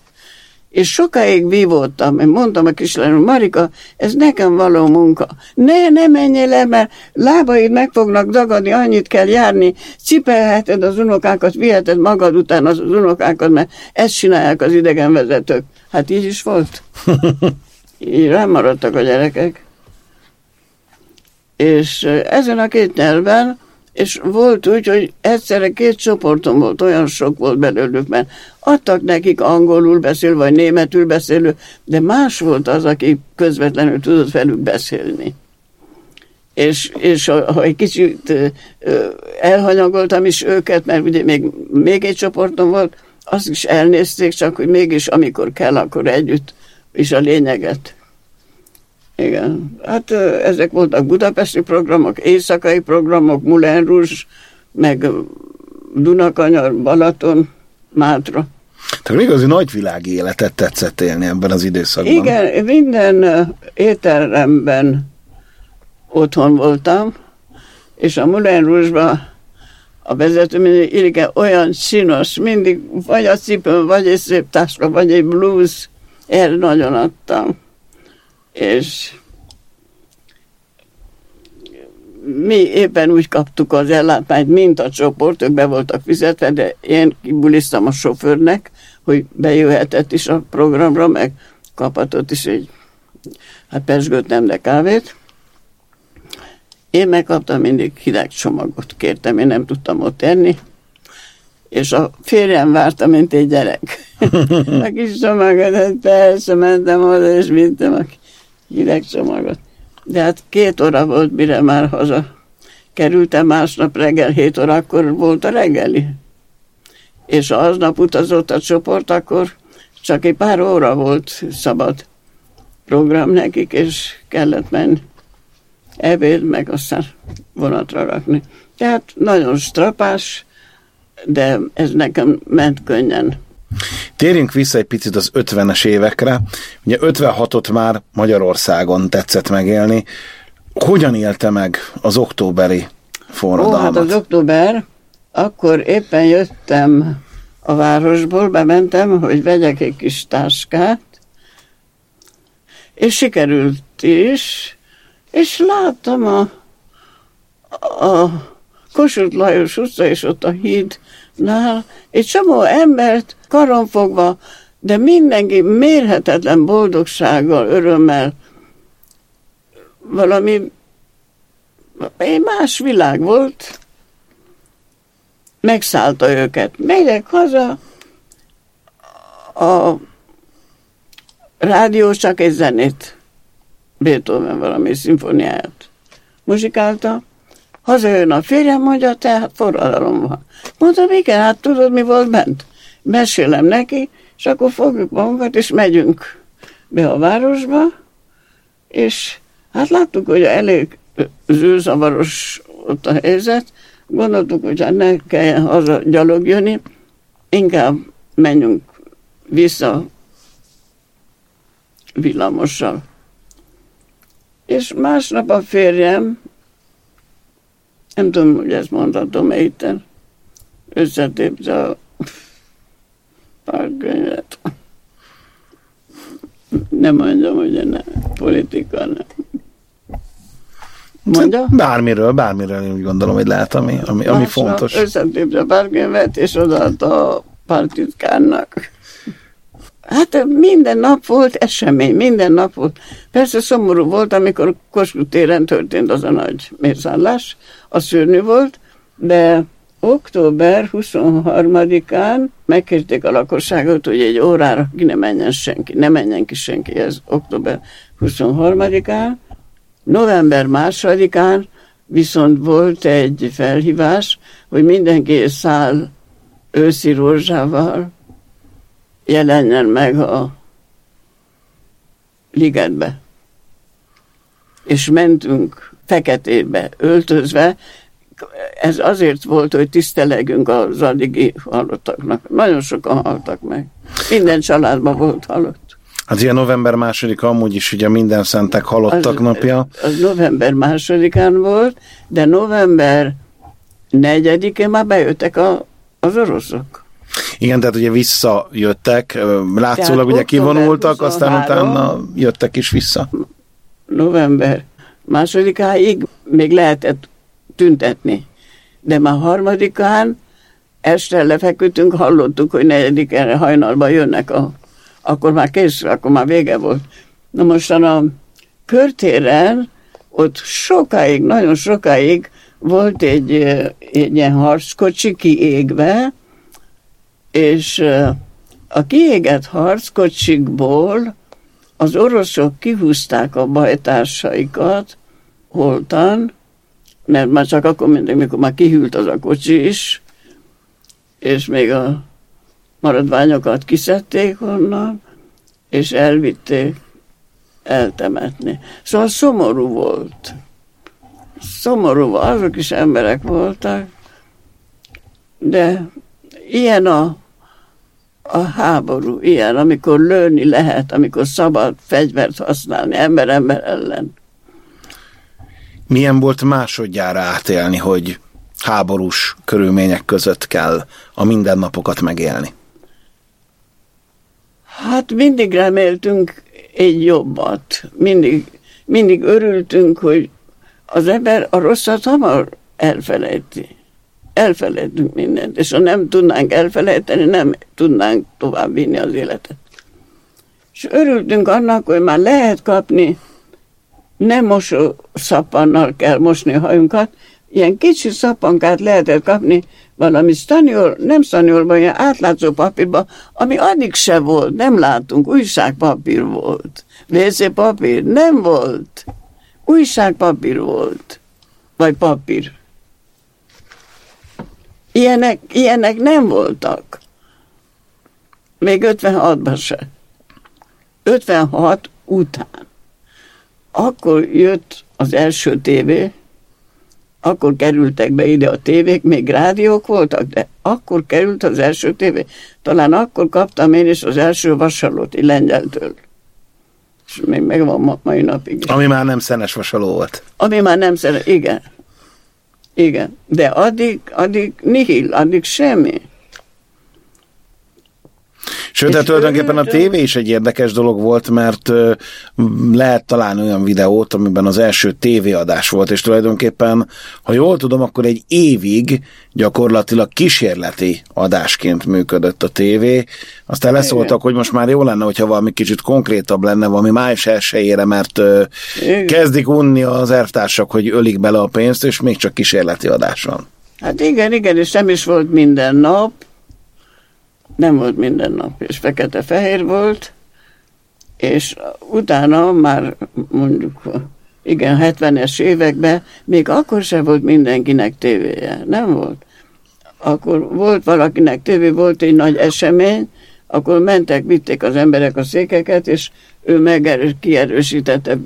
És sokáig vívódtam, én mondtam a kislányom, Marika, ez nekem való munka. Ne, ne menjél el, mert lábaid meg fognak dagadni, annyit kell járni, cipelheted az unokákat, viheted magad után az unokákat, mert ezt csinálják az idegenvezetők. Hát így is volt. [LAUGHS] Így rám maradtak a gyerekek. És ezen a két nyelven és volt úgy, hogy egyszerre két csoportom volt, olyan sok volt belőlük, mert adtak nekik angolul beszél, vagy németül beszélő, de más volt az, aki közvetlenül tudott velük beszélni. És, és ha egy kicsit elhanyagoltam is őket, mert ugye még, még egy csoportom volt, azt is elnézték, csak hogy mégis amikor kell, akkor együtt is a lényeget igen. Hát ezek voltak budapesti programok, éjszakai programok, Moulin Rouge, meg Dunakanyar, Balaton, Mátra. Tehát igazi nagyvilági életet tetszett élni ebben az időszakban. Igen, minden étteremben otthon voltam, és a Moulin Rouge-ba a vezető mindig, igen, olyan csinos, mindig vagy a cipőm, vagy egy szép táska, vagy egy blues, erre nagyon adtam és mi éppen úgy kaptuk az ellátmányt, mint a csoport, ők be voltak fizetve, de én kibuliztam a sofőrnek, hogy bejöhetett is a programra, meg kaphatott is egy, hát pesgőt nem, de kávét. Én megkaptam mindig hideg csomagot, kértem, én nem tudtam ott enni, és a férjem várta, mint egy gyerek. [LAUGHS] a kis csomagot, persze mentem oda, és vittem a csomagot. De hát két óra volt, mire már haza kerültem másnap reggel, hét órakor volt a reggeli. És aznap utazott a csoport, akkor csak egy pár óra volt szabad program nekik, és kellett menni ebéd, meg aztán vonatra rakni. Tehát nagyon strapás, de ez nekem ment könnyen. Térjünk vissza egy picit az 50-es évekre. Ugye 56-ot már Magyarországon tetszett megélni. Hogyan élte meg az októberi forradalmat? Ó, hát az október, akkor éppen jöttem a városból, bementem, hogy vegyek egy kis táskát, és sikerült is, és láttam a, a Kossuth Lajos utca, és ott a hídnál egy csomó embert karonfogva, de mindenki mérhetetlen boldogsággal, örömmel, valami egy más világ volt, megszállta őket. Megyek haza, a rádió csak egy zenét, Beethoven valami szimfóniáját muzsikálta, Hazajön a férjem, mondja, tehát forradalom van. Mondom, igen, hát tudod, mi volt bent? Mesélem neki, és akkor fogjuk magunkat, és megyünk be a városba, és hát láttuk, hogy elég zűrzavaros ott a helyzet, gondoltuk, hogy hát ne kelljen haza gyalog jönni, inkább menjünk vissza villamossal. És másnap a férjem, nem tudom, hogy ezt mondhatom-e itten, összetépte a párkönyvet. Nem mondjam, hogy ne politika, nem. Mondja? Bármiről, bármiről én úgy gondolom, hogy lehet, ami, ami, ami fontos. Összetépte a párkönyvet, és odaadta a pártitkárnak. Hát minden nap volt esemény, minden nap volt. Persze szomorú volt, amikor Kossuth téren történt az a nagy mészállás, a szörnyű volt, de október 23-án megkérték a lakosságot, hogy egy órára ki ne menjen senki, ne menjen ki senki, ez október 23-án. November 2-án viszont volt egy felhívás, hogy mindenki száll őszi rózsával, jelenjen meg a ligetbe. És mentünk feketébe öltözve, ez azért volt, hogy tisztelegünk az addigi halottaknak. Nagyon sokan haltak meg. Minden családban volt halott. Az ilyen november második amúgy is ugye minden szentek halottak az, napja. Az november másodikán volt, de november negyedikén már bejöttek a, az oroszok. Igen, tehát ugye visszajöttek, látszólag ugye kivonultak, aztán utána jöttek is vissza. November másodikáig még lehetett tüntetni, de már harmadikán este lefeküdtünk, hallottuk, hogy negyediken hajnalban jönnek a akkor már kész, akkor már vége volt. Na mostan a körtéren ott sokáig, nagyon sokáig volt egy, egy ilyen harckocsi kiégve, és a kiégett harckocsikból az oroszok kihúzták a bajtársaikat holtan, mert már csak akkor mindig, mikor már kihűlt az a kocsi is, és még a maradványokat kiszedték onnan, és elvitték eltemetni. Szóval szomorú volt. Szomorú, azok is emberek voltak, de ilyen a a háború ilyen, amikor lőni lehet, amikor szabad fegyvert használni ember-ember ellen. Milyen volt másodjára átélni, hogy háborús körülmények között kell a mindennapokat megélni? Hát mindig reméltünk egy jobbat. Mindig, mindig örültünk, hogy az ember a rosszat hamar elfelejti elfelejtünk mindent, és ha nem tudnánk elfelejteni, nem tudnánk tovább vinni az életet. És örültünk annak, hogy már lehet kapni, nem mosó szappannal kell mosni a hajunkat, ilyen kicsi szappankát lehetett kapni valami staniol, nem staniolban, ilyen átlátszó papírban, ami addig se volt, nem látunk, újságpapír volt. WC papír nem volt. Újságpapír volt. Vagy papír. Ilyenek, ilyenek nem voltak. Még 56-ban se. 56 után. Akkor jött az első tévé, akkor kerültek be ide a tévék, még rádiók voltak, de akkor került az első tévé. Talán akkor kaptam én is az első vasalót egy lengyeltől. És még megvan ma, mai napig. Ami már nem szenes vasaló volt. Ami már nem szenes, igen. Igen, de addig, addig nihil, addig semmi. Sőt, tehát tulajdonképpen a tévé is egy érdekes dolog volt, mert lehet találni olyan videót, amiben az első tévéadás volt, és tulajdonképpen, ha jól tudom, akkor egy évig gyakorlatilag kísérleti adásként működött a tévé. Aztán leszóltak, hogy most már jó lenne, hogyha valami kicsit konkrétabb lenne, valami május elsőjére, mert Igen. kezdik unni az elvtársak, hogy ölik bele a pénzt, és még csak kísérleti adás van. Hát igen, igen, és nem is volt minden nap, nem volt minden nap, és fekete-fehér volt, és utána már mondjuk Igen, 70-es években még akkor sem volt mindenkinek tévéje, nem volt. Akkor volt valakinek tévé, volt egy nagy esemény, akkor mentek, vitték az emberek a székeket, és ő meg kierősítette,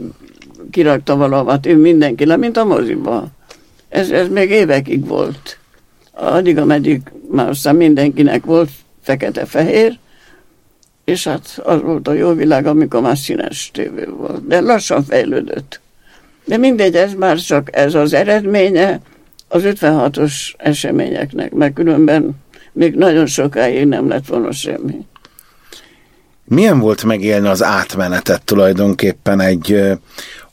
kirakta valavat, ő mindenki le, mint a moziban. Ez, ez még évekig volt. Addig, ameddig már aztán mindenkinek volt fekete-fehér, és hát az volt a jó világ, amikor már színes tévé volt. De lassan fejlődött. De mindegy, ez már csak ez az eredménye az 56-os eseményeknek, mert különben még nagyon sokáig nem lett volna semmi. Milyen volt megélni az átmenetet tulajdonképpen egy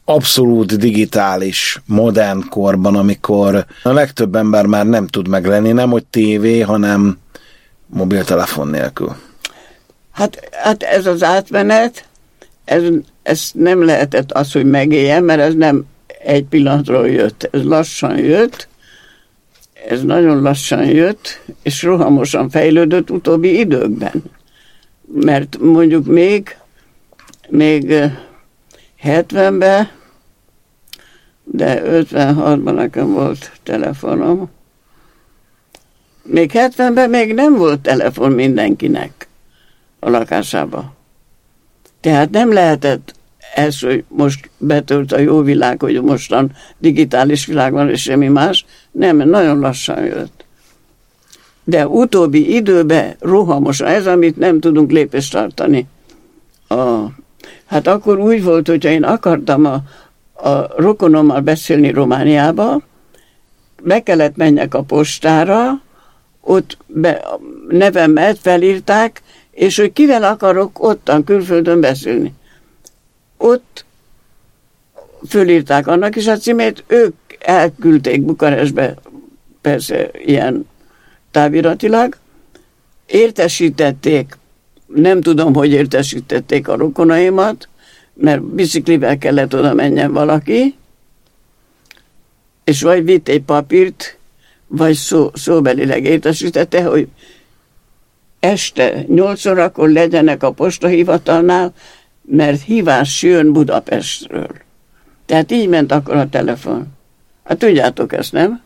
abszolút digitális, modern korban, amikor a legtöbb ember már nem tud meglenni, nem hogy tévé, hanem mobiltelefon nélkül? Hát, hát ez az átmenet, ez, ez nem lehetett az, hogy megéljen, mert ez nem egy pillanatról jött, ez lassan jött, ez nagyon lassan jött, és rohamosan fejlődött utóbbi időkben. Mert mondjuk még, még 70-ben, de 56-ban nekem volt telefonom. Még 70-ben még nem volt telefon mindenkinek a lakásába. Tehát nem lehetett ez, hogy most betölt a jó világ, hogy mostan digitális világ van, és semmi más. Nem, nagyon lassan jött. De utóbbi időben rohamosan, ez, amit nem tudunk lépést tartani. A, hát akkor úgy volt, hogyha én akartam a, a rokonommal beszélni Romániába, be kellett menjek a postára, ott be, nevemet felírták, és hogy kivel akarok ottan külföldön beszélni. Ott fölírták annak is a címét, ők elküldték Bukarestbe, persze ilyen táviratilag, értesítették, nem tudom, hogy értesítették a rokonaimat, mert biciklivel kellett oda menjen valaki, és vagy vitt egy papírt, vagy szó, szóbelileg értesítette, hogy este 8 órakor legyenek a postahivatalnál, mert hívás jön Budapestről. Tehát így ment akkor a telefon. Hát tudjátok ezt, nem?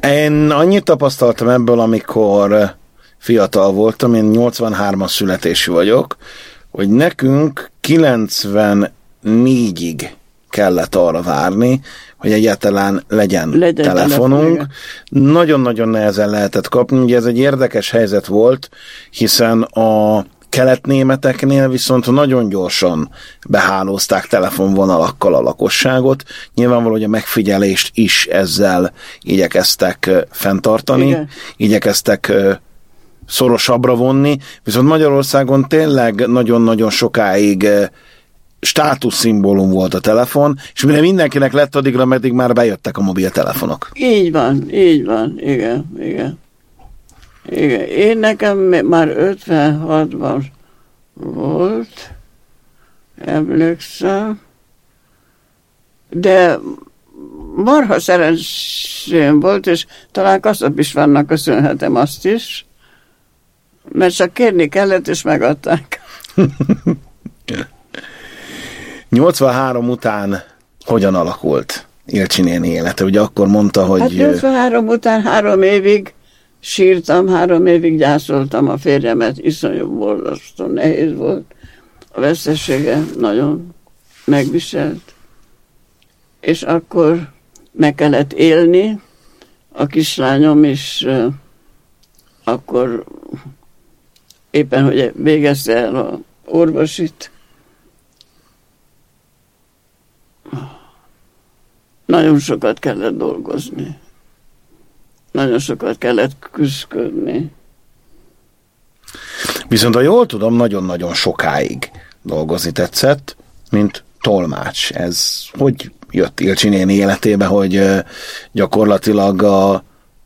Én annyit tapasztaltam ebből, amikor fiatal voltam, én 83-as születésű vagyok, hogy nekünk 94-ig kellett arra várni, hogy egyáltalán legyen, legyen telefonunk. Nagyon-nagyon nehezen lehetett kapni, ugye ez egy érdekes helyzet volt, hiszen a keletnémeteknél viszont nagyon gyorsan behálózták telefonvonalakkal a lakosságot. Nyilvánvaló, hogy a megfigyelést is ezzel igyekeztek fenntartani, Igen. igyekeztek szorosabbra vonni, viszont Magyarországon tényleg nagyon-nagyon sokáig státuszszimbólum volt a telefon, és mire mindenkinek lett addigra, meddig már bejöttek a mobiltelefonok. Így van, így van, igen, igen. Igen, én nekem már 56-ban volt, emlékszem, de marha szerencsém volt, és talán Kaszap is vannak, köszönhetem azt is, mert csak kérni kellett, és megadták. [LAUGHS] 83 után hogyan alakult Ilcsi élete? Ugye akkor mondta, hogy... Hát 83 után három évig sírtam, három évig gyászoltam a férjemet, iszonyú borzasztó nehéz volt. A veszessége nagyon megviselt. És akkor meg kellett élni, a kislányom is akkor éppen, hogy végezte el a orvosit, nagyon sokat kellett dolgozni. Nagyon sokat kellett küzdködni. Viszont ha jól tudom, nagyon-nagyon sokáig dolgozni tetszett, mint tolmács. Ez hogy jött Ilcsi néni életébe, hogy gyakorlatilag a,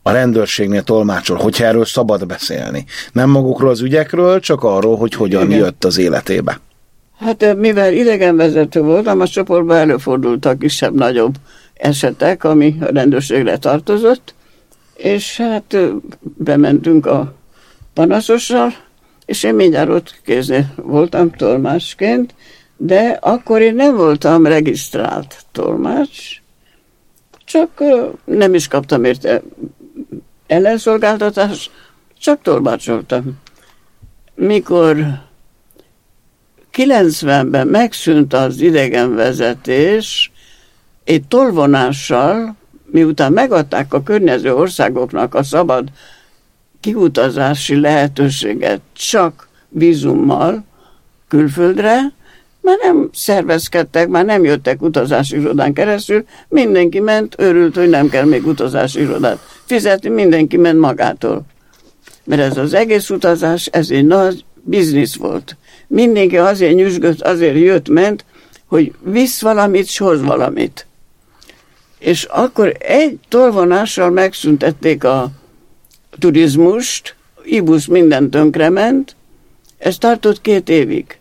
a rendőrségnél tolmácsol, hogyha erről szabad beszélni. Nem magukról az ügyekről, csak arról, hogy hogyan Igen. jött az életébe. Hát mivel idegenvezető voltam, a csoportban előfordultak kisebb-nagyobb esetek, ami a rendőrségre tartozott, és hát bementünk a panaszossal, és én mindjárt ott kézni voltam tolmásként, De akkor én nem voltam regisztrált tolmács, csak nem is kaptam érte ellenszolgáltatást, csak tolmácsoltam. Mikor 90-ben megszűnt az idegenvezetés, egy tolvonással, miután megadták a környező országoknak a szabad kiutazási lehetőséget csak vízummal külföldre, már nem szervezkedtek, már nem jöttek utazási irodán keresztül, mindenki ment, örült, hogy nem kell még utazási irodát fizetni, mindenki ment magától. Mert ez az egész utazás, ez egy nagy biznisz volt. Mindenki azért nyüzsgött, azért jött, ment, hogy visz valamit, hoz valamit. És akkor egy tolvonással megszüntették a turizmust, Ibusz minden tönkrement, ez tartott két évig.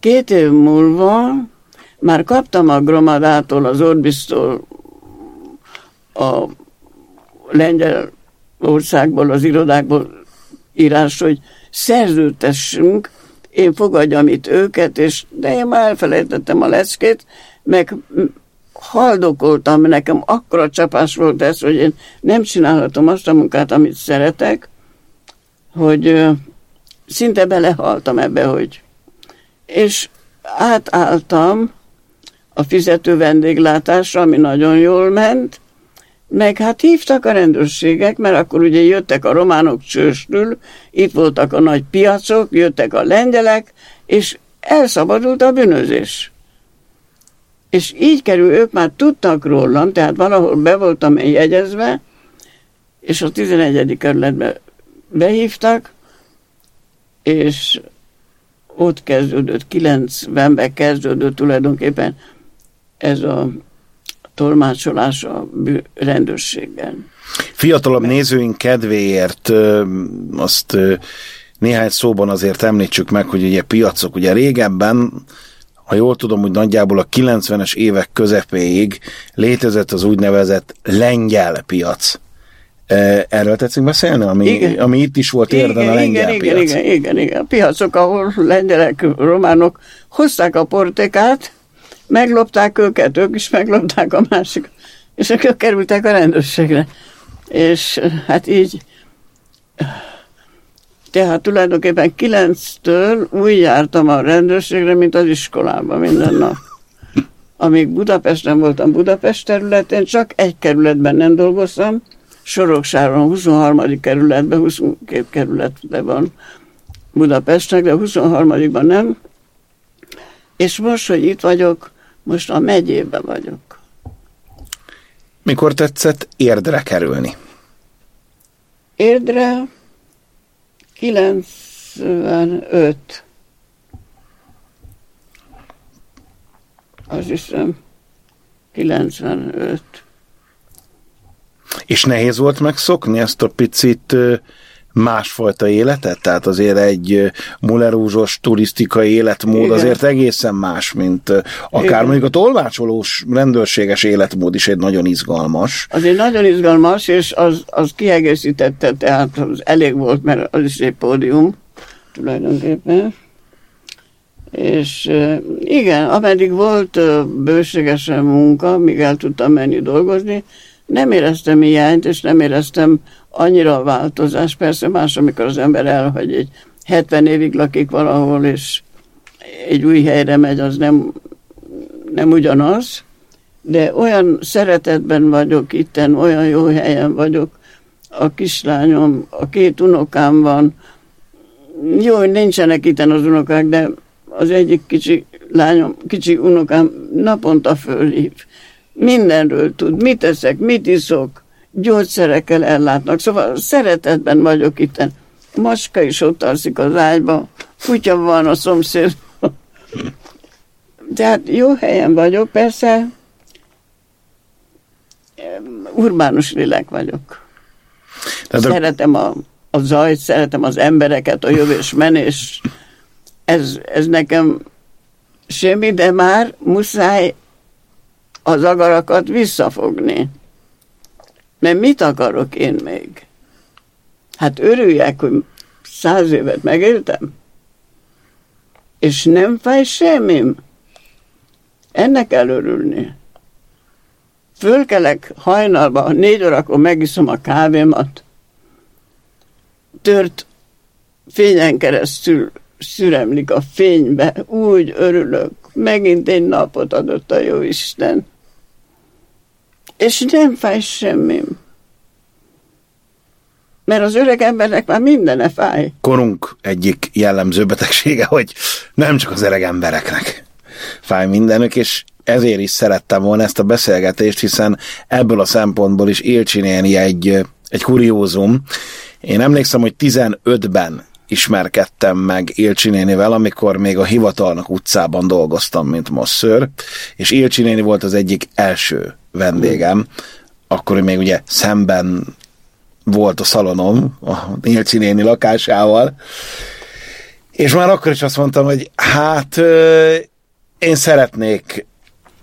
Két év múlva már kaptam a Gromadától, az Orbiztól, a lengyel országból, az irodákból írás, hogy szerződtessünk, én fogadjam itt őket, és de én már elfelejtettem a leckét, meg haldokoltam, nekem akkora csapás volt ez, hogy én nem csinálhatom azt a munkát, amit szeretek, hogy szinte belehaltam ebbe, hogy és átálltam a fizető vendéglátásra, ami nagyon jól ment, meg hát hívtak a rendőrségek, mert akkor ugye jöttek a románok csőstül, itt voltak a nagy piacok, jöttek a lengyelek, és elszabadult a bűnözés. És így kerül, ők már tudtak rólam, tehát valahol be voltam én jegyezve, és a 11. kerületbe behívtak, és ott kezdődött, 90-ben kezdődött tulajdonképpen ez a tolmácsolás a rendőrséggel. Fiatalabb Mert... nézőink kedvéért azt néhány szóban azért említsük meg, hogy ugye piacok, ugye régebben ha jól tudom, hogy nagyjából a 90-es évek közepéig létezett az úgynevezett lengyel piac. Erről tetszik beszélni, ami, igen. ami itt is volt érden a lengyel igen, piac? Igen, igen, igen, igen. Piacok, ahol lengyelek, románok hozták a portékát, meglopták őket, ők is meglopták a másik, és akkor kerültek a rendőrségre. És hát így, tehát tulajdonképpen kilenctől úgy jártam a rendőrségre, mint az iskolában minden nap. Amíg Budapesten voltam Budapest területén, csak egy kerületben nem dolgoztam, Soroksáron 23. kerületben, 22 kerületben van Budapestnek, de 23-ban nem. És most, hogy itt vagyok, most a megyében vagyok. Mikor tetszett érdre kerülni? Érdre 95. Azt hiszem 95. És nehéz volt megszokni ezt a picit másfajta életet? Tehát azért egy mulerúzsos turisztikai életmód Igen. azért egészen más, mint akár Igen. mondjuk a tolmácsolós rendőrséges életmód is egy nagyon izgalmas. Az egy nagyon izgalmas, és az, az kiegészítette, tehát az elég volt, mert az is egy pódium tulajdonképpen. És igen, ameddig volt bőségesen munka, míg el tudtam menni dolgozni, nem éreztem hiányt, és nem éreztem annyira a változást. Persze más, amikor az ember elhagy egy 70 évig lakik valahol, és egy új helyre megy, az nem, nem ugyanaz, de olyan szeretetben vagyok itten, olyan jó helyen vagyok, a kislányom, a két unokám van, jó, hogy nincsenek itten az unokák, de az egyik kicsi lányom, kicsi unokám naponta fölhív mindenről tud, mit eszek, mit iszok, gyógyszerekkel ellátnak. Szóval szeretetben vagyok itt. Macska is ott alszik az ágyba, kutya van a szomszéd. Tehát jó helyen vagyok, persze urbánus lélek vagyok. Tehát szeretem a, a zajt, szeretem az embereket, a jövős menés. Ez, ez nekem semmi, de már muszáj az agarakat visszafogni. Mert mit akarok én még? Hát örüljek, hogy száz évet megéltem, és nem fáj semmim. Ennek kell örülni. Fölkelek hajnalba, négy órakor megiszom a kávémat, tört fényen keresztül szüremlik a fénybe, úgy örülök, megint egy napot adott a jó Isten. És nem fáj semmim. Mert az öreg embernek már mindene fáj. Korunk egyik jellemző betegsége, hogy nem csak az öreg embereknek fáj mindenük, és ezért is szerettem volna ezt a beszélgetést, hiszen ebből a szempontból is Ilcsi néni egy, egy kuriózum. Én emlékszem, hogy 15-ben ismerkedtem meg Ilcsi amikor még a hivatalnak utcában dolgoztam, mint mosszőr, és Ilcsi volt az egyik első vendégem, akkor még ugye szemben volt a szalonom a Ilcsi lakásával, és már akkor is azt mondtam, hogy hát én szeretnék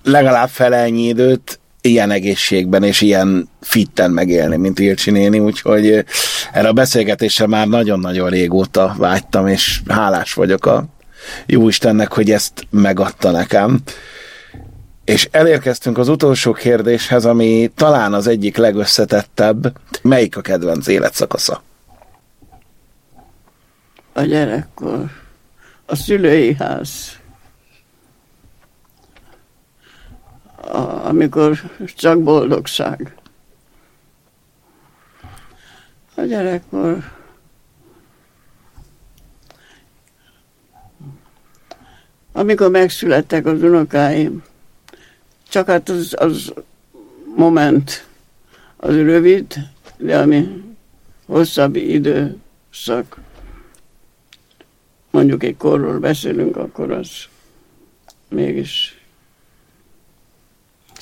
legalább felelnyi időt ilyen egészségben és ilyen fitten megélni, mint Ilcsi néni, úgyhogy erre a beszélgetésre már nagyon-nagyon régóta vágytam, és hálás vagyok a jó Istennek, hogy ezt megadta nekem. És elérkeztünk az utolsó kérdéshez, ami talán az egyik legösszetettebb. Melyik a kedvenc életszakasza? A gyerekkor. A szülői ház. Amikor csak boldogság. A gyerekkor. Amikor megszülettek az unokáim, csak hát az, az moment, az rövid, de ami hosszabb időszak, mondjuk egy korról beszélünk, akkor az mégis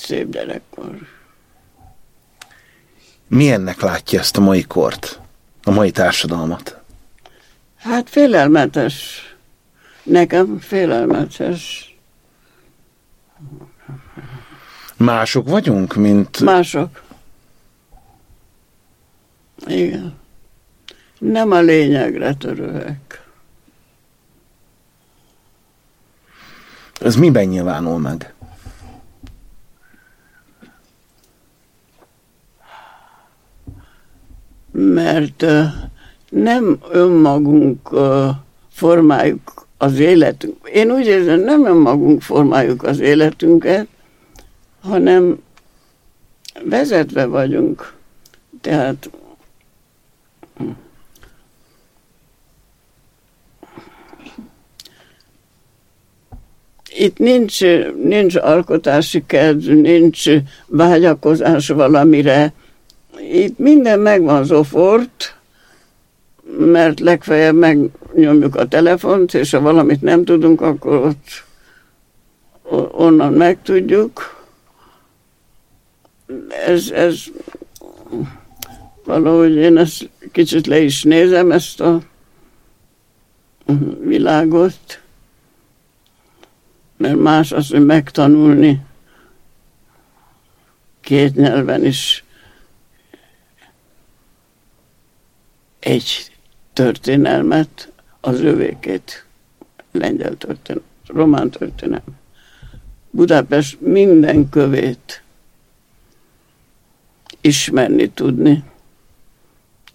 szép gyerekkor. Milyennek látja ezt a mai kort, a mai társadalmat? Hát félelmetes. Nekem félelmetes. Mások vagyunk, mint... Mások. Igen. Nem a lényegre törőek. Ez miben nyilvánul meg? Mert nem önmagunk formáljuk az életünk. Én úgy érzem, nem önmagunk formáljuk az életünket, hanem vezetve vagyunk. Tehát itt nincs, nincs alkotási kedv, nincs vágyakozás valamire. Itt minden megvan zofort, mert legfeljebb megnyomjuk a telefont, és ha valamit nem tudunk, akkor ott onnan megtudjuk. Ez, ez valahogy én ezt kicsit le is nézem, ezt a világot, mert más az, hogy megtanulni két nyelven is egy történelmet, az övékét, lengyel történelmet, román történelmet. Budapest minden kövét ismerni tudni.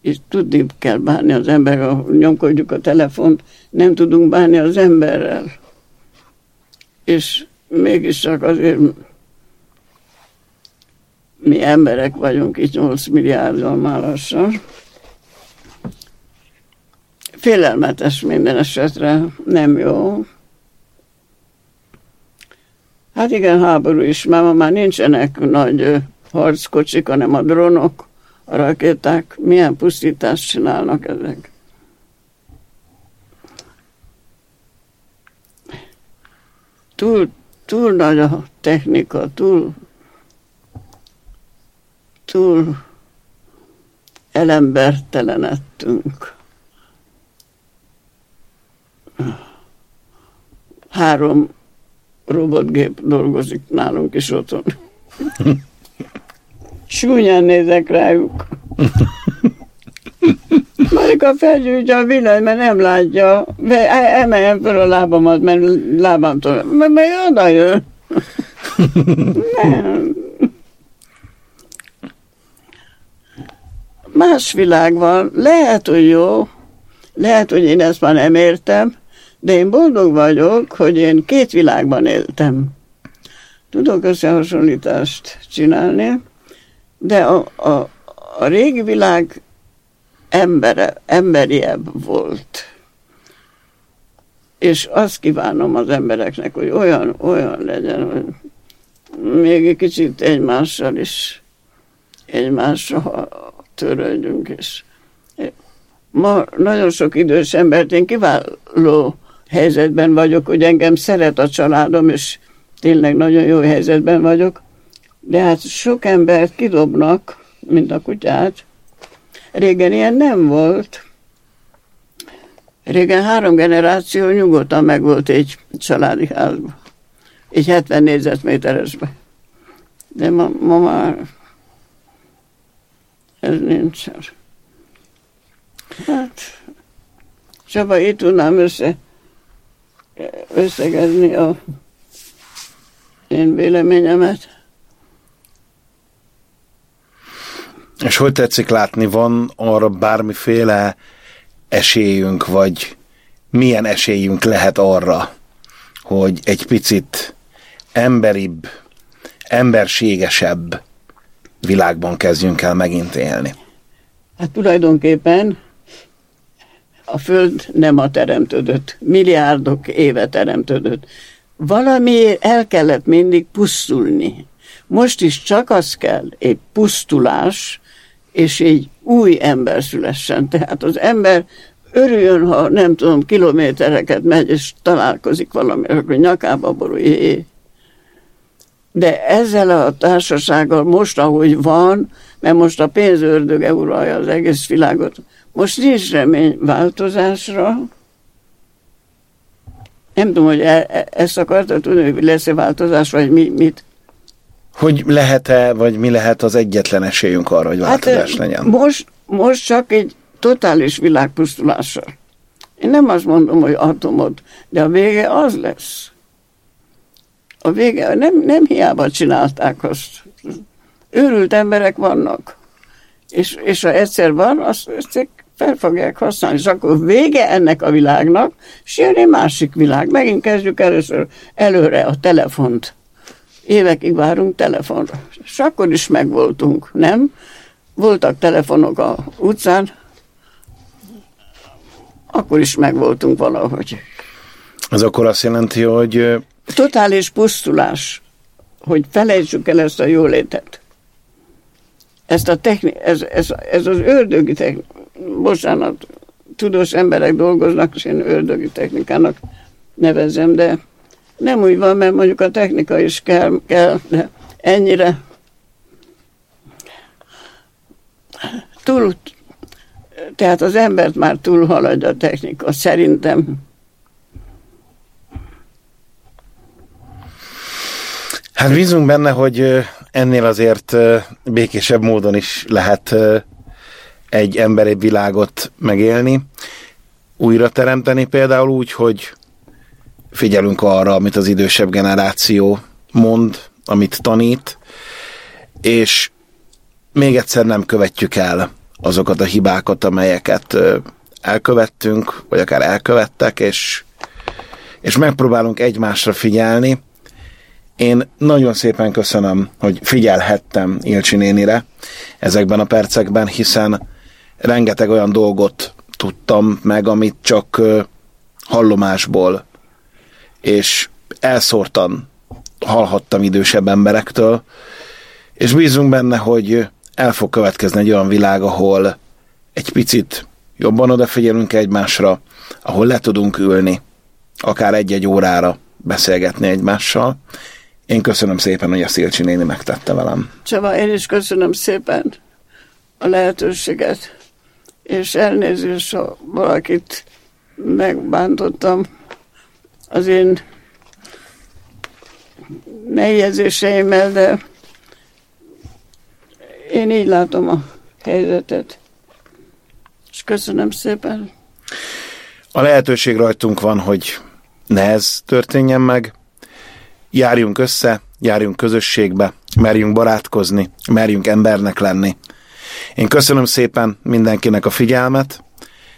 És tudni kell bánni az emberrel, ha nyomkodjuk a telefont, nem tudunk bánni az emberrel. És mégiscsak azért mi emberek vagyunk itt 8 milliárdan már lassan. Félelmetes minden esetre, nem jó. Hát igen, háború is, mert már nincsenek nagy harckocsik, hanem a drónok, a rakéták, milyen pusztítást csinálnak ezek. Túl, túl nagy a technika, túl, túl elembertelenettünk. Három robotgép dolgozik nálunk is otthon. Súnyán nézek rájuk. Marika felgyújtja a villany, mert nem látja. E- emeljem fel a lábamat, mert lábamtól. Mert, mert oda jön. Nem. Más világ van. Lehet, hogy jó, lehet, hogy én ezt már nem értem, de én boldog vagyok, hogy én két világban éltem. Tudok összehasonlítást csinálni, de a, a, a régi világ embere, emberiebb volt. És azt kívánom az embereknek, hogy olyan, olyan legyen, hogy még egy kicsit egymással is egymásra törődjünk, és ma nagyon sok idős embert én kiváló helyzetben vagyok, hogy engem szeret a családom, és tényleg nagyon jó helyzetben vagyok, de hát sok embert kidobnak, mint a kutyát. Régen ilyen nem volt. Régen három generáció nyugodtan meg volt egy családi házban. Egy 70 négyzetméteresbe. De ma, ma már ez nincs. Hát, Csaba, itt tudnám össze, összegezni a én véleményemet. És hogy tetszik látni, van arra bármiféle esélyünk, vagy milyen esélyünk lehet arra, hogy egy picit emberibb, emberségesebb világban kezdjünk el megint élni? Hát tulajdonképpen a Föld nem a teremtődött, milliárdok éve teremtődött. Valamiért el kellett mindig pusztulni. Most is csak az kell, egy pusztulás, és egy új ember szülessen. Tehát az ember örüljön, ha nem tudom, kilométereket megy, és találkozik valami, akkor nyakába borul. De ezzel a társasággal most, ahogy van, mert most a pénzördöge uralja az egész világot, most nincs remény változásra. Nem tudom, hogy e, e, ezt akarta tudni, hogy lesz-e változás, vagy mi, mit. Hogy lehet-e, vagy mi lehet az egyetlen esélyünk arra, hogy hát, változás hát, legyen? Most, most csak egy totális világpusztulással. Én nem azt mondom, hogy atomod, de a vége az lesz. A vége, nem, nem hiába csinálták azt. Őrült emberek vannak. És, és ha egyszer van, azt, azt fel fogják használni, és akkor vége ennek a világnak, és jön egy másik világ. Megint kezdjük először előre a telefont. Évekig várunk telefonra. És akkor is megvoltunk, nem? Voltak telefonok a utcán, akkor is megvoltunk valahogy. Ez akkor azt jelenti, hogy... Totális pusztulás, hogy felejtsük el ezt a jólétet. Ezt a techni- ez, ez, ez az ördögi technika, bocsánat, tudós emberek dolgoznak, és én ördögi technikának nevezem, de nem úgy van, mert mondjuk a technika is kell, kell de ennyire túl, tehát az embert már túl haladja a technika, szerintem. Hát bízunk benne, hogy ennél azért békésebb módon is lehet egy emberi világot megélni, újra teremteni például úgy, hogy figyelünk arra, amit az idősebb generáció mond, amit tanít, és még egyszer nem követjük el azokat a hibákat, amelyeket elkövettünk, vagy akár elkövettek, és, és megpróbálunk egymásra figyelni. Én nagyon szépen köszönöm, hogy figyelhettem Ilcsi nénire ezekben a percekben, hiszen rengeteg olyan dolgot tudtam meg, amit csak hallomásból és elszórtan hallhattam idősebb emberektől, és bízunk benne, hogy el fog következni egy olyan világ, ahol egy picit jobban odafigyelünk egymásra, ahol le tudunk ülni, akár egy-egy órára beszélgetni egymással. Én köszönöm szépen, hogy a Szilcsi néni megtette velem. Csaba, én is köszönöm szépen a lehetőséget, és elnézést, ha valakit megbántottam az én megjegyzéseimmel, de én így látom a helyzetet. És köszönöm szépen. A lehetőség rajtunk van, hogy ne ez történjen meg. Járjunk össze, járjunk közösségbe, merjünk barátkozni, merjünk embernek lenni. Én köszönöm szépen mindenkinek a figyelmet,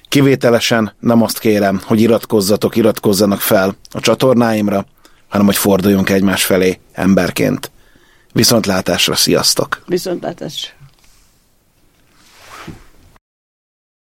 kivételesen nem azt kérem, hogy iratkozzatok, iratkozzanak fel a csatornáimra, hanem hogy forduljunk egymás felé emberként. Viszontlátásra, sziasztok! Viszontlátásra!